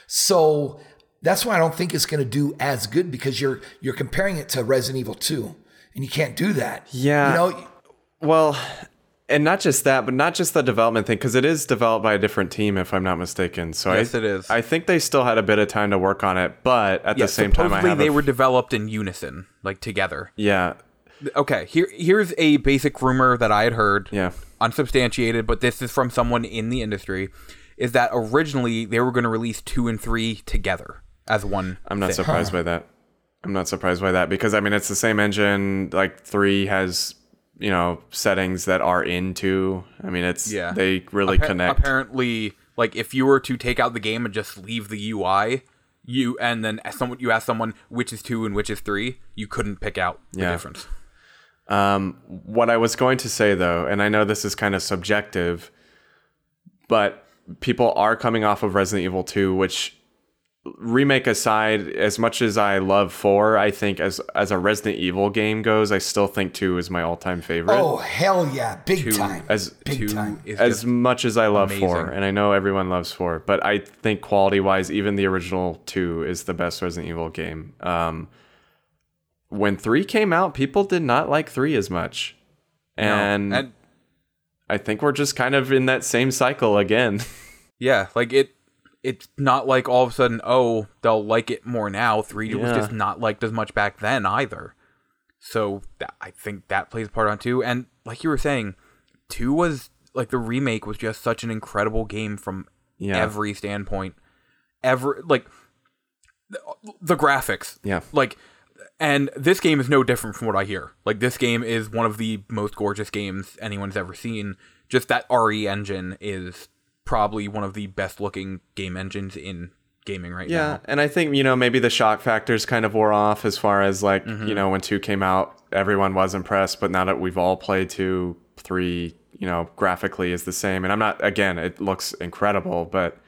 Speaker 2: So that's why I don't think it's going to do as good because you're you're comparing it to Resident Evil 2 and you can't do that.
Speaker 4: Yeah.
Speaker 2: You know,
Speaker 4: Well, and not just that, but not just the development thing, because it is developed by a different team, if I'm not mistaken. So
Speaker 3: Yes,
Speaker 4: I,
Speaker 3: it is.
Speaker 4: I think they still had a bit of time to work on it, but at
Speaker 3: Yeah,
Speaker 4: the same time, I
Speaker 3: supposedly
Speaker 4: have
Speaker 3: they
Speaker 4: a,
Speaker 3: were developed in unison, like together.
Speaker 4: yeah,
Speaker 3: Okay, here here's a basic rumor that I had heard.
Speaker 4: Yeah.
Speaker 3: Unsubstantiated, but this is from someone in the industry. Is that originally they were going to release two and three together as one?
Speaker 4: I'm not
Speaker 3: thing.
Speaker 4: surprised by that. I'm not surprised by that because I mean it's the same engine. Like three has you know settings that are in two. I mean it's
Speaker 3: Yeah,
Speaker 4: they really
Speaker 3: Appa-
Speaker 4: connect.
Speaker 3: Apparently, like if you were to take out the game and just leave the UI, you and then as someone you ask someone which is two and which is three, you couldn't pick out the
Speaker 4: Yeah.
Speaker 3: difference.
Speaker 4: Um, what I was going to say though, and I know this is kind of subjective, but people are coming off of Resident Evil 2, which remake aside, as much as I love four, I think as as a Resident Evil game goes, I still think two is my all time favorite.
Speaker 2: oh hell yeah, big
Speaker 3: Two
Speaker 2: time,
Speaker 4: as
Speaker 2: big
Speaker 3: two
Speaker 2: time.
Speaker 4: as much as I love four, and I know everyone loves four, but I think quality wise, even the original two is the best Resident Evil game. Um, when three came out, people did not like three as much, and,
Speaker 3: and
Speaker 4: I think we're just kind of in that same cycle again.
Speaker 3: yeah, like it. It's not like all of a sudden, oh, they'll like it more now. Three was
Speaker 4: Yeah.
Speaker 3: just not liked as much back then either. So that, I think that plays a part on two. And like you were saying, two was like the remake was just such an incredible game from
Speaker 4: Yeah.
Speaker 3: every standpoint. Ever like the, the graphics,
Speaker 4: Yeah.
Speaker 3: like and this game is no different from what I hear. Like this game is one of the most gorgeous games anyone's ever seen. Just that RE engine is probably one of the best looking game engines in gaming right
Speaker 4: Yeah,
Speaker 3: now.
Speaker 4: Yeah, and I think you know maybe the shock factors kind of wore off as far as like mm-hmm. you know when two came out, everyone was impressed, but now that we've all played two, three, you know, graphically is the same, and I'm not again, it looks incredible, but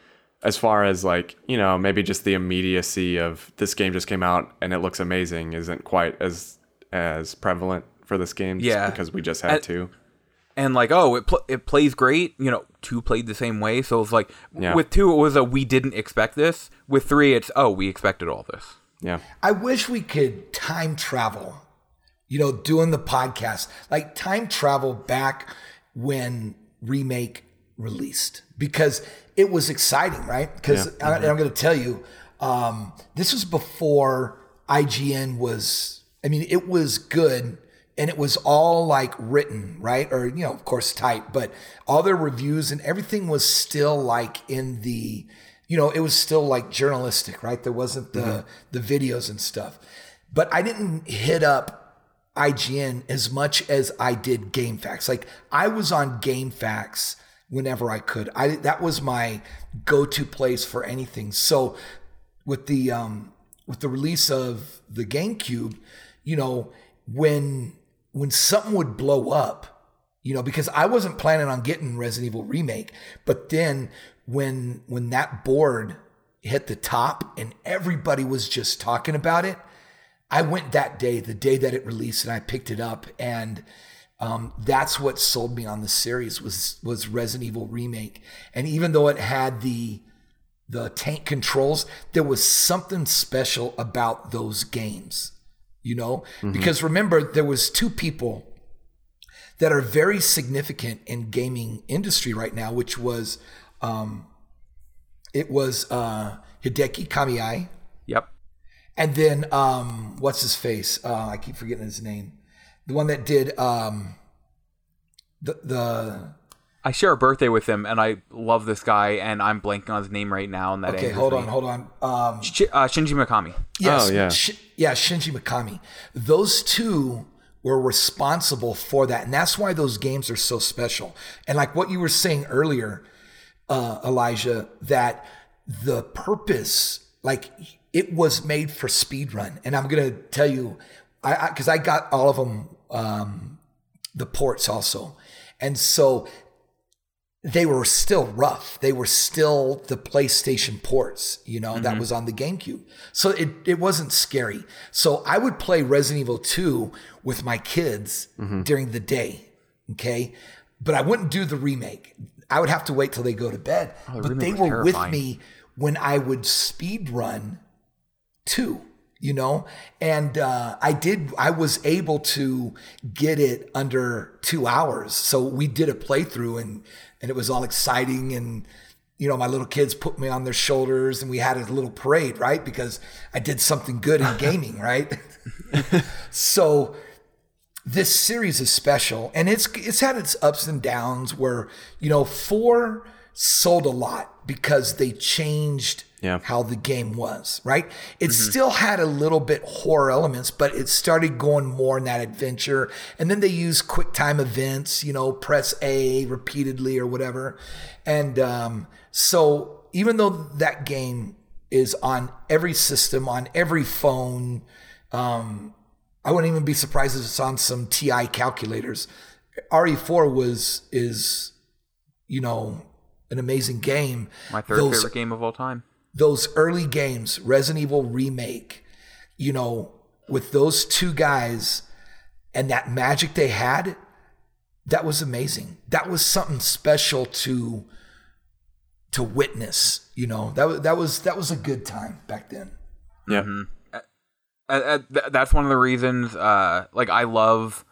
Speaker 4: as far as like you know maybe just the immediacy of this game just came out and it looks amazing isn't quite as as prevalent for this game
Speaker 3: Yeah.
Speaker 4: because we just had
Speaker 3: And-
Speaker 4: two.
Speaker 3: And like, oh, it pl- it plays great. You know, two played the same way, so it's like
Speaker 4: Yeah.
Speaker 3: with two it was a we didn't expect this. With three, it's oh we expected all this.
Speaker 4: Yeah.
Speaker 2: I wish we could time travel, you know, doing the podcast, like time travel back when Remake released because it was exciting, right? Because I, I'm going to tell you, um, this was before IGN was, I mean, it was good and it was all like written, right? Or, you know, of course, typed, but all their reviews and everything was still like in the, you know, it was still like journalistic, right? There wasn't the the videos and stuff. But I didn't hit up IGN as much as I did GameFAQs. Like I was on GameFAQs whenever I could. I that was my go-to place for anything. So with the um with the release of the GameCube, you know, when when something would blow up, you know, because I wasn't planning on getting Resident Evil remake, but then when when that board hit the top and everybody was just talking about it, I went that day, the day that it released, and I picked it up and Um, that's what sold me on the series was was Resident Evil remake, and even though it had the the tank controls, there was something special about those games, you know, because remember there was two people that are very significant in gaming industry right now, which was um, it was uh, Hideki Kamiya,
Speaker 3: Yep.
Speaker 2: and then um, what's his face? Uh, I keep forgetting his name. The one that did um, the the.
Speaker 3: I share a birthday with him, and I love this guy, and I'm blanking on his name right now. And that
Speaker 2: Okay,
Speaker 3: angers
Speaker 2: hold
Speaker 3: me.
Speaker 2: on, hold on. Um,
Speaker 3: Shi- uh, Shinji Mikami.
Speaker 2: yes,
Speaker 4: Oh, yeah.
Speaker 2: Shi- yeah, Shinji Mikami. Those two were responsible for that, and that's why those games are so special. And like what you were saying earlier, uh, Elijah, that the purpose, like it was made for speedrun. And I'm gonna tell you, I because I, got all of them, um, the ports also, and so they were still rough. They were still the PlayStation ports, you know, that was on the GameCube. So it, it wasn't scary. So I would play Resident Evil 2 with my kids during the day. Okay. But I wouldn't do the remake. I would have to wait till they go to bed. but they were with me when I would speed run two you know and uh, i did i was able to get it under two hours so we did a playthrough and and it was all exciting and you know my little kids put me on their shoulders and we had a little parade right? Because i did something good in gaming right? So this series is special and it's it's had its ups and downs where you know four sold a lot because they changed
Speaker 4: Yeah.
Speaker 2: how the game was right it still had a little bit horror elements but it started going more in that adventure and then they use quick time events you know press a repeatedly or whatever and um, so even though that game is on every system on every phone um, I wouldn't even be surprised if it's on some TI calculators. RE4 was is you know an amazing game.
Speaker 3: My third
Speaker 2: those,
Speaker 3: favorite game of all time.
Speaker 2: Those early games, Resident Evil remake, you know, with those two guys and that magic they had, that was amazing. That was something special to to witness. You know, that was that was that was a good time back then.
Speaker 4: Yeah.
Speaker 3: uh, uh, th- that's one of the reasons uh like i love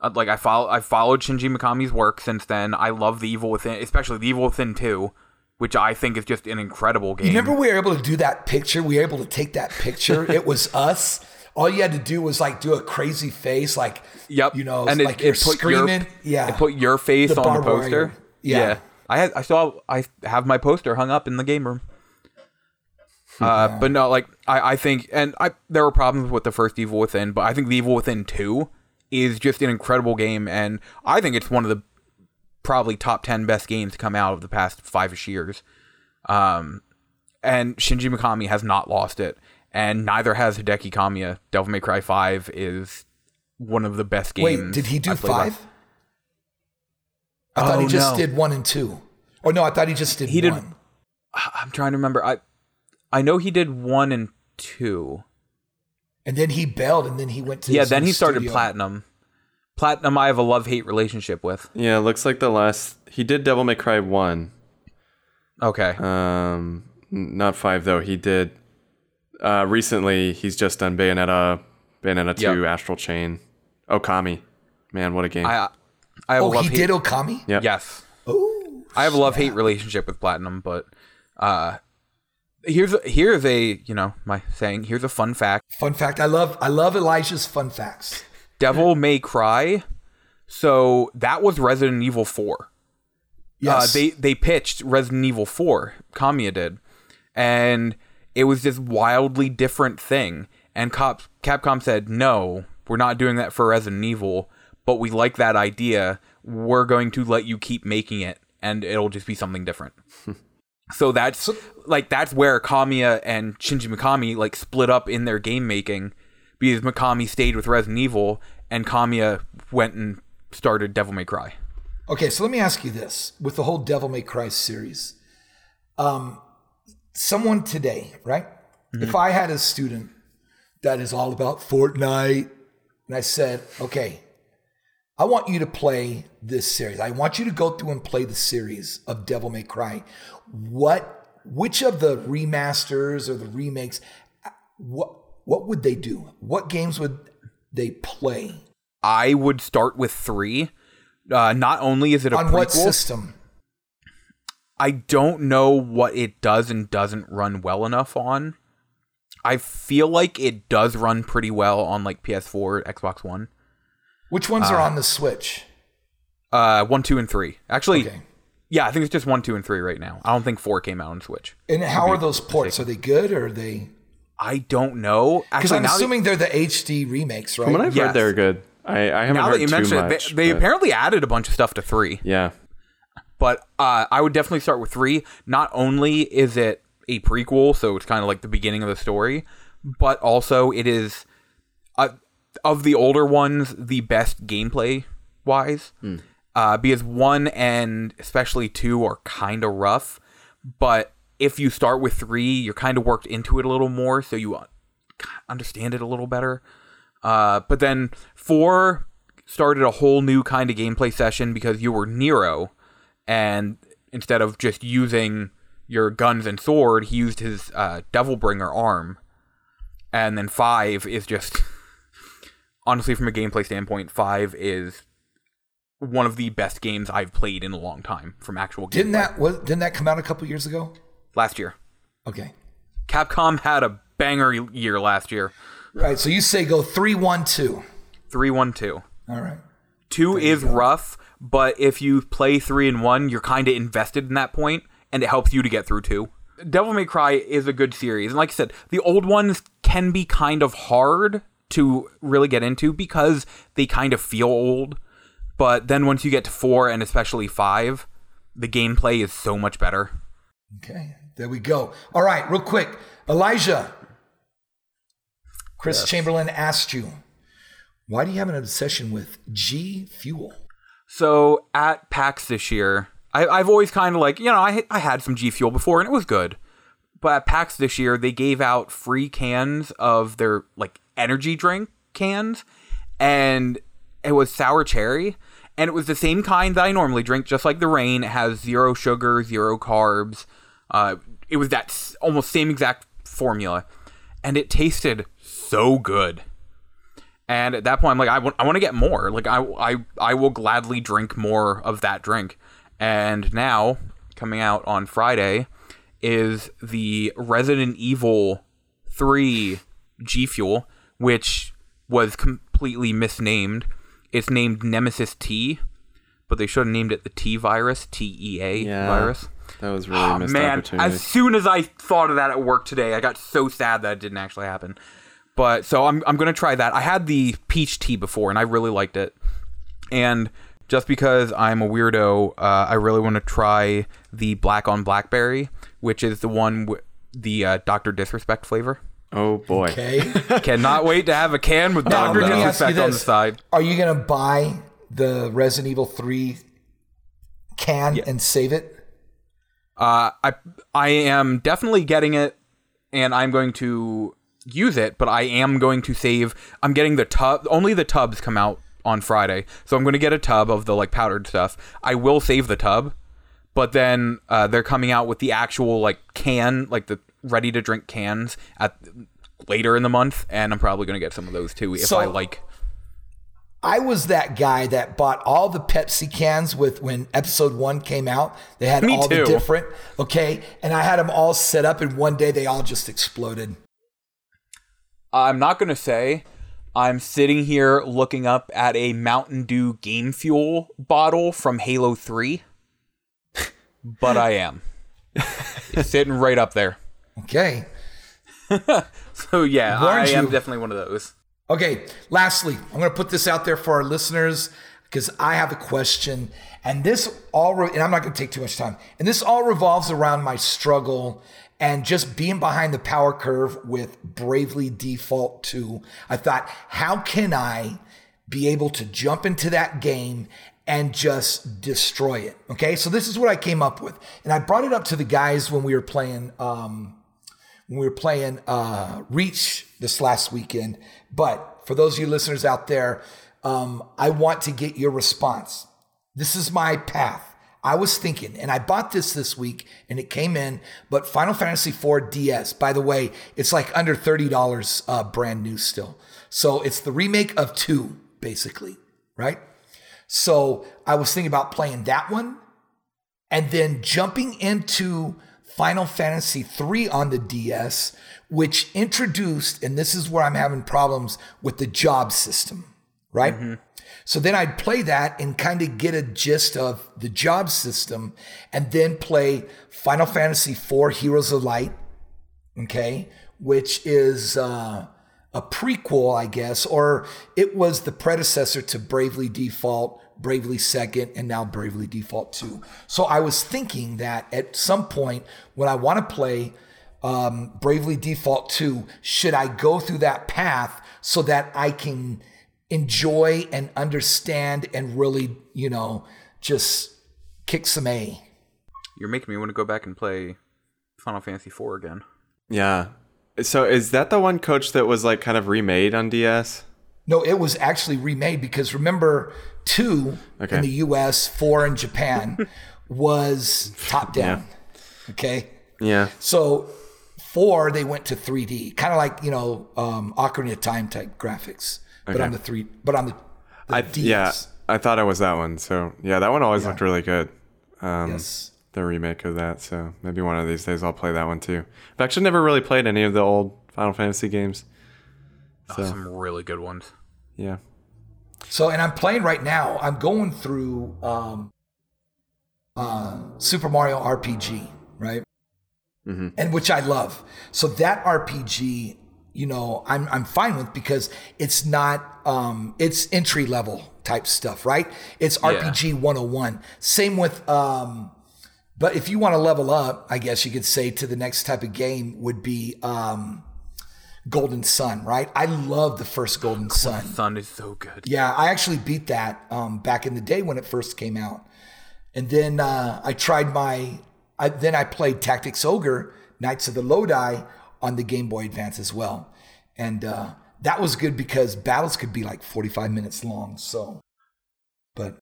Speaker 3: uh, like i follow i followed shinji mikami's work since then i love the evil within especially the evil within 2 which i think is just an incredible game
Speaker 2: You remember we were able to do that picture? We were able to take that picture. it was us. All you had to do was like do a crazy face, like
Speaker 3: yep
Speaker 2: you know,
Speaker 3: and it,
Speaker 2: like you're
Speaker 3: it put
Speaker 2: screaming.
Speaker 3: your,
Speaker 2: yeah,
Speaker 3: it put your face
Speaker 2: The
Speaker 3: on the poster
Speaker 2: Yeah.
Speaker 3: i had i saw i have my poster hung up in the game room uh, but no, like I, I think, and I there were problems with the first Evil Within, but I think the Evil Within two is just an incredible game, and I think it's one of the probably top ten best games to come out of the past five-ish years. Um, and Shinji Mikami has not lost it, and neither has Hideki Kamiya. Devil May Cry Five is one of the best games.
Speaker 2: Wait, did he do
Speaker 3: I've last-
Speaker 2: five? I thought he
Speaker 3: Oh,
Speaker 2: just
Speaker 3: no.
Speaker 2: did one and two. Or no, I thought he just did
Speaker 3: He did-
Speaker 2: one.
Speaker 3: I'm trying to remember. I I know he did one and two.
Speaker 2: And then he bailed, and then he went to
Speaker 3: Yeah, then he started
Speaker 2: studio.
Speaker 3: Platinum. Platinum, I have a love hate relationship with.
Speaker 4: Yeah, it looks like the last he did Devil May Cry one.
Speaker 3: Okay.
Speaker 4: Um, not five though. He did. Uh, recently he's just done Bayonetta, Bayonetta two,
Speaker 3: Yep.
Speaker 4: Astral Chain, Okami. Man, what a game!
Speaker 3: I I have
Speaker 2: Oh,
Speaker 3: a love
Speaker 2: he
Speaker 3: hate.
Speaker 2: did Okami.
Speaker 4: Yep.
Speaker 3: Yes,
Speaker 2: Oh,
Speaker 3: I have a love hate relationship with Platinum, but uh, here's a, here's a you know my saying. Here's a fun fact:
Speaker 2: fun fact. I love I love Elijah's fun facts.
Speaker 3: Devil May Cry. So that was Resident Evil Four.
Speaker 2: Yes,
Speaker 3: Uh, they they pitched Resident Evil 4, Kamiya did, and it was this wildly different thing. And Cop, Capcom said, "No, we're not doing that for Resident Evil, but we like that idea. We're going to let you keep making it, and it'll just be something different." so that's like that's where Kamiya and Shinji Mikami like split up in their game making because Mikami stayed with Resident Evil and Kamiya went and started Devil May Cry.
Speaker 2: Okay, so let me ask you this: with the whole Devil May Cry series, um, someone today, right? If I had a student that is all about Fortnite, and I said, "Okay, I want you to play this series. I want you to go through and play the series of Devil May Cry. What, which of the remasters or the remakes, what, what would they do? What games would they play?
Speaker 3: I would start with three. Uh, not only is it a
Speaker 2: On
Speaker 3: prequel,
Speaker 2: what system?
Speaker 3: I don't know what it does and doesn't run well enough on. I feel like it does run pretty well on like PS4, Xbox One.
Speaker 2: Which ones are on the Switch?
Speaker 3: Uh, one, two, and three. Actually,
Speaker 2: Okay.
Speaker 3: yeah, I think it's just one, two, and three right now. I don't think four came out on Switch.
Speaker 2: And how are those ports? Are they good or are they?
Speaker 3: I don't know.
Speaker 2: Because
Speaker 3: Actually,
Speaker 2: I'm
Speaker 3: now that-
Speaker 2: assuming they're the HD remakes, right?
Speaker 4: From what I've
Speaker 3: Yes.
Speaker 4: read, they're good. I, I haven't
Speaker 3: now
Speaker 4: heard
Speaker 3: that you
Speaker 4: too
Speaker 3: mention it,
Speaker 4: much.
Speaker 3: they, they apparently added a bunch of stuff to three.
Speaker 4: yeah.
Speaker 3: But uh, I would definitely start with three. Not only is it a prequel, so it's kind of like the beginning of the story, but also it is uh, of the older ones the best gameplay wise. Uh, because one and especially two are kind of rough, but if you start with three, you're kind of worked into it a little more, so you uh, understand it a little better. Uh, but then four started a whole new kind of gameplay session because you were Nero, and instead of just using your guns and sword, he used his uh, Devilbringer arm. And then five is just honestly, from a gameplay standpoint, five is one of the best games I've played in a long time from actual gameplay.
Speaker 2: Didn't that was didn't that come out a couple years ago?
Speaker 3: Last year?
Speaker 2: Okay.
Speaker 3: Capcom had a banger year last year.
Speaker 2: Right. So you say go three one two.
Speaker 3: Three one two.
Speaker 2: All right.
Speaker 3: Two is rough, but if you play three and one, you're kind of invested in that point, and it helps you to get through two. Devil May Cry is a good series, and like I said, the old ones can be kind of hard to really get into because they kind of feel old. But then once you get to four and especially five, the gameplay is so much better.
Speaker 2: Okay. There we go. All right. Real quick, Elijah. Chris Chamberlain asked you, why do you have an obsession with G Fuel?
Speaker 3: So at PAX this year, I, I've always kind of like, you know, I, I had some G Fuel before and it was good. But at PAX this year, they gave out free cans of their like energy drink cans, and it was sour cherry. And it was the same kind that I normally drink, just like the Reign. It has zero sugar, zero carbs. Uh, it was that s- almost same exact formula. And it tasted so good. And at that point, I'm like, I want, I want to get more. Like, I, I, I will gladly drink more of that drink. And now, coming out on Friday, is the Resident Evil 3 G Fuel, which was completely misnamed. It's named Nemesis T, but they should have named it the T virus, T E A
Speaker 4: Yeah.
Speaker 3: virus.
Speaker 4: That was really
Speaker 3: Oh,
Speaker 4: a missed
Speaker 3: man,
Speaker 4: opportunity.
Speaker 3: as soon as I thought of that at work today, I got so sad that it didn't actually happen. But so I'm I'm gonna try that. I had the peach tea before, and I really liked it. And just because I'm a weirdo, uh, I really want to try the black on blackberry, which is the one with the uh, Doctor Disrespect flavor.
Speaker 4: oh boy.
Speaker 2: Okay.
Speaker 3: Cannot wait to have a can with
Speaker 2: Now,
Speaker 3: Doctor
Speaker 2: let me ask you
Speaker 3: Disrespect on the side.
Speaker 2: Are you going to buy the Resident Evil 3 can and save it?
Speaker 3: Uh, I I am definitely getting it, and I'm going to use it. But I am going to save. I'm getting the tub. Only the tubs come out on Friday, so I'm going to get a tub of the like powdered stuff. I will save the tub, but then uh, they're coming out with the actual like can, like the ready to drink cans at later in the month, and I'm probably going to get some of those too if
Speaker 2: So-
Speaker 3: I like.
Speaker 2: I was that guy that bought all the Pepsi cans with when episode one came out. They had
Speaker 3: Me
Speaker 2: all the different, okay, and I had them all set up, and one day they all just exploded.
Speaker 3: I'm not going to say I'm sitting here looking up at a Mountain Dew Game Fuel bottle from Halo 3, but I am. it's sitting right up there.
Speaker 2: Okay.
Speaker 3: So, yeah,
Speaker 2: Warned
Speaker 3: I am
Speaker 2: you.
Speaker 3: definitely one of those.
Speaker 2: Okay, lastly, I'm going to put this out there for our listeners because I have a question. And this all, re- and I'm not going to take too much time. And this all revolves around my struggle and just being behind the power curve with Bravely Default 2. I thought, how can I be able to jump into that game and just destroy it? Okay, so this is what I came up with. And I brought it up to the guys when we were playing. Um, when we were playing uh, Reach this last weekend. But for those of you listeners out there, um, I want to get your response. This is my path. I was thinking, and I bought this this week and it came in, but Final Fantasy IV DS, by the way, it's like under $30 uh, brand new still. So it's the remake of two, basically, right? So I was thinking about playing that one and then jumping into Final Fantasy III on the DS, which introduced, and this is where I'm having problems with the job system, right? Mm-hmm. So then I'd play that and kind of get a gist of the job system and then play Final Fantasy IV Heroes of Light, okay, which is uh, a prequel, I guess, or it was the predecessor to Bravely Default, Bravely Second, and now Bravely Default 2. So I was thinking that at some point when I want to play um, Bravely Default 2, should I go through that path so that I can enjoy and understand and really, you know, just kick some A.
Speaker 3: You're making me want to go back and play Final Fantasy IV again.
Speaker 4: Yeah. So is that the one coach that was like kind of remade on DS?
Speaker 2: No, it was actually remade because remember, two okay. in the US, four in Japan was top down. Yeah. Okay.
Speaker 4: Yeah.
Speaker 2: So four, they went to 3D, kind of like, you know, um, Ocarina of Time type graphics but on the three, but on the, the
Speaker 4: I, yeah, I thought it was that one. So yeah, that one always yeah. looked really good. Um, yes. The remake of that. So maybe one of these days I'll play that one too. I've actually never really played any of the old Final Fantasy games.
Speaker 3: Oh, so. Oh, some really good ones.
Speaker 4: Yeah.
Speaker 2: So, and I'm playing right now. I'm going through um, uh, Super Mario RPG, right? Mm-hmm. And which I love. So that RPG you know, I'm I'm fine with because it's not um it's entry level type stuff, right? It's RPG yeah. 101. Same with um but if you want to level up, I guess you could say to the next type of game would be um Golden Sun, right? I love the first Golden, Sun. Golden Sun.
Speaker 3: Is so good.
Speaker 2: Yeah, I actually beat that um back in the day when it first came out. And then uh I tried my I then I played Tactics Ogre, Knights of the Lodi on the Game Boy Advance as well. And uh, that was good because battles could be like 45 minutes long. So, but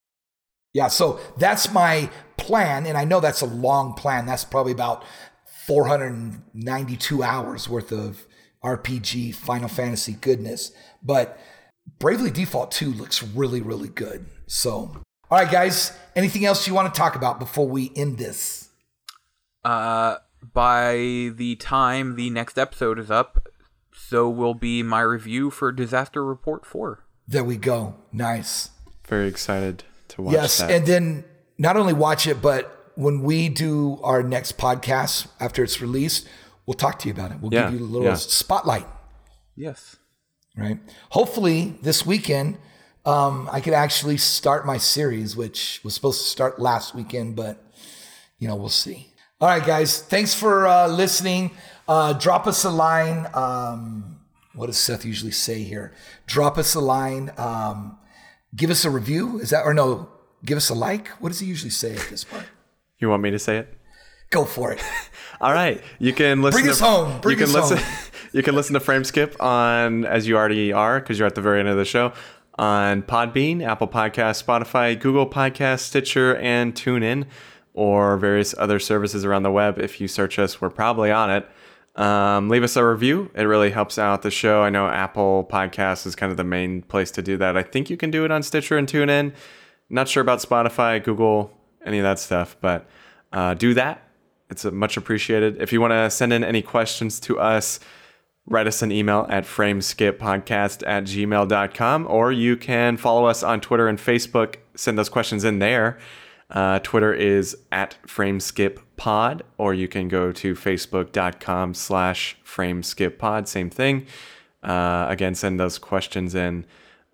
Speaker 2: yeah, so that's my plan. And I know that's a long plan. That's probably about 492 hours worth of RPG Final Fantasy goodness. But Bravely Default 2 looks really, really good. So, all right, guys, anything else you want to talk about before we end this?
Speaker 3: Uh, by the time the next episode is up, so will be my review for Disaster Report 4.
Speaker 2: There we go. Nice.
Speaker 4: Very excited to watch
Speaker 2: yes,
Speaker 4: that.
Speaker 2: and then not only watch it, but when we do our next podcast after it's released, we'll talk to you about it. We'll yeah, give you a little yeah. spotlight.
Speaker 3: Yes.
Speaker 2: Right. Hopefully this weekend, um, I could actually start my series, which was supposed to start last weekend, but you know, we'll see. All right, guys. Thanks for uh, listening. Uh, drop us a line. Um, what does Seth usually say here? Drop us a line. Um, give us a review. Is that or no? Give us a like. What does he usually say at this point?
Speaker 4: You want me to say it?
Speaker 2: Go for it.
Speaker 4: All right, you can listen.
Speaker 2: Bring
Speaker 4: to,
Speaker 2: us home. Bring
Speaker 4: you can
Speaker 2: us
Speaker 4: listen.
Speaker 2: home.
Speaker 4: you can listen to Frame Skip on as you already are because you're at the very end of the show on Podbean, Apple Podcast, Spotify, Google Podcast, Stitcher, and TuneIn or various other services around the web. If you search us, we're probably on it. Um, leave us a review. It really helps out the show. I know Apple Podcasts is kind of the main place to do that. I think you can do it on Stitcher and TuneIn. Not sure about Spotify, Google, any of that stuff, but uh, do that. It's much appreciated. If you want to send in any questions to us, write us an email at frameskippodcast at gmail.com, or you can follow us on Twitter and Facebook. Send those questions in there. Uh, Twitter is at FrameSkipPod, or you can go to facebook.com slash FrameSkipPod. Same thing. Uh, again, send those questions in.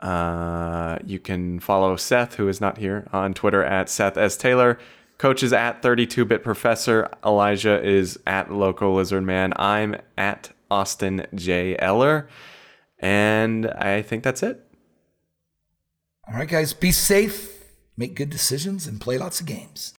Speaker 4: Uh, you can follow Seth, who is not here, on Twitter at Seth S. Taylor. Coach is at 32-bit professor. Elijah is at local lizard man. I'm at Austin J. Eller. And I think that's it.
Speaker 2: All right, guys, be safe make good decisions, and play lots of games.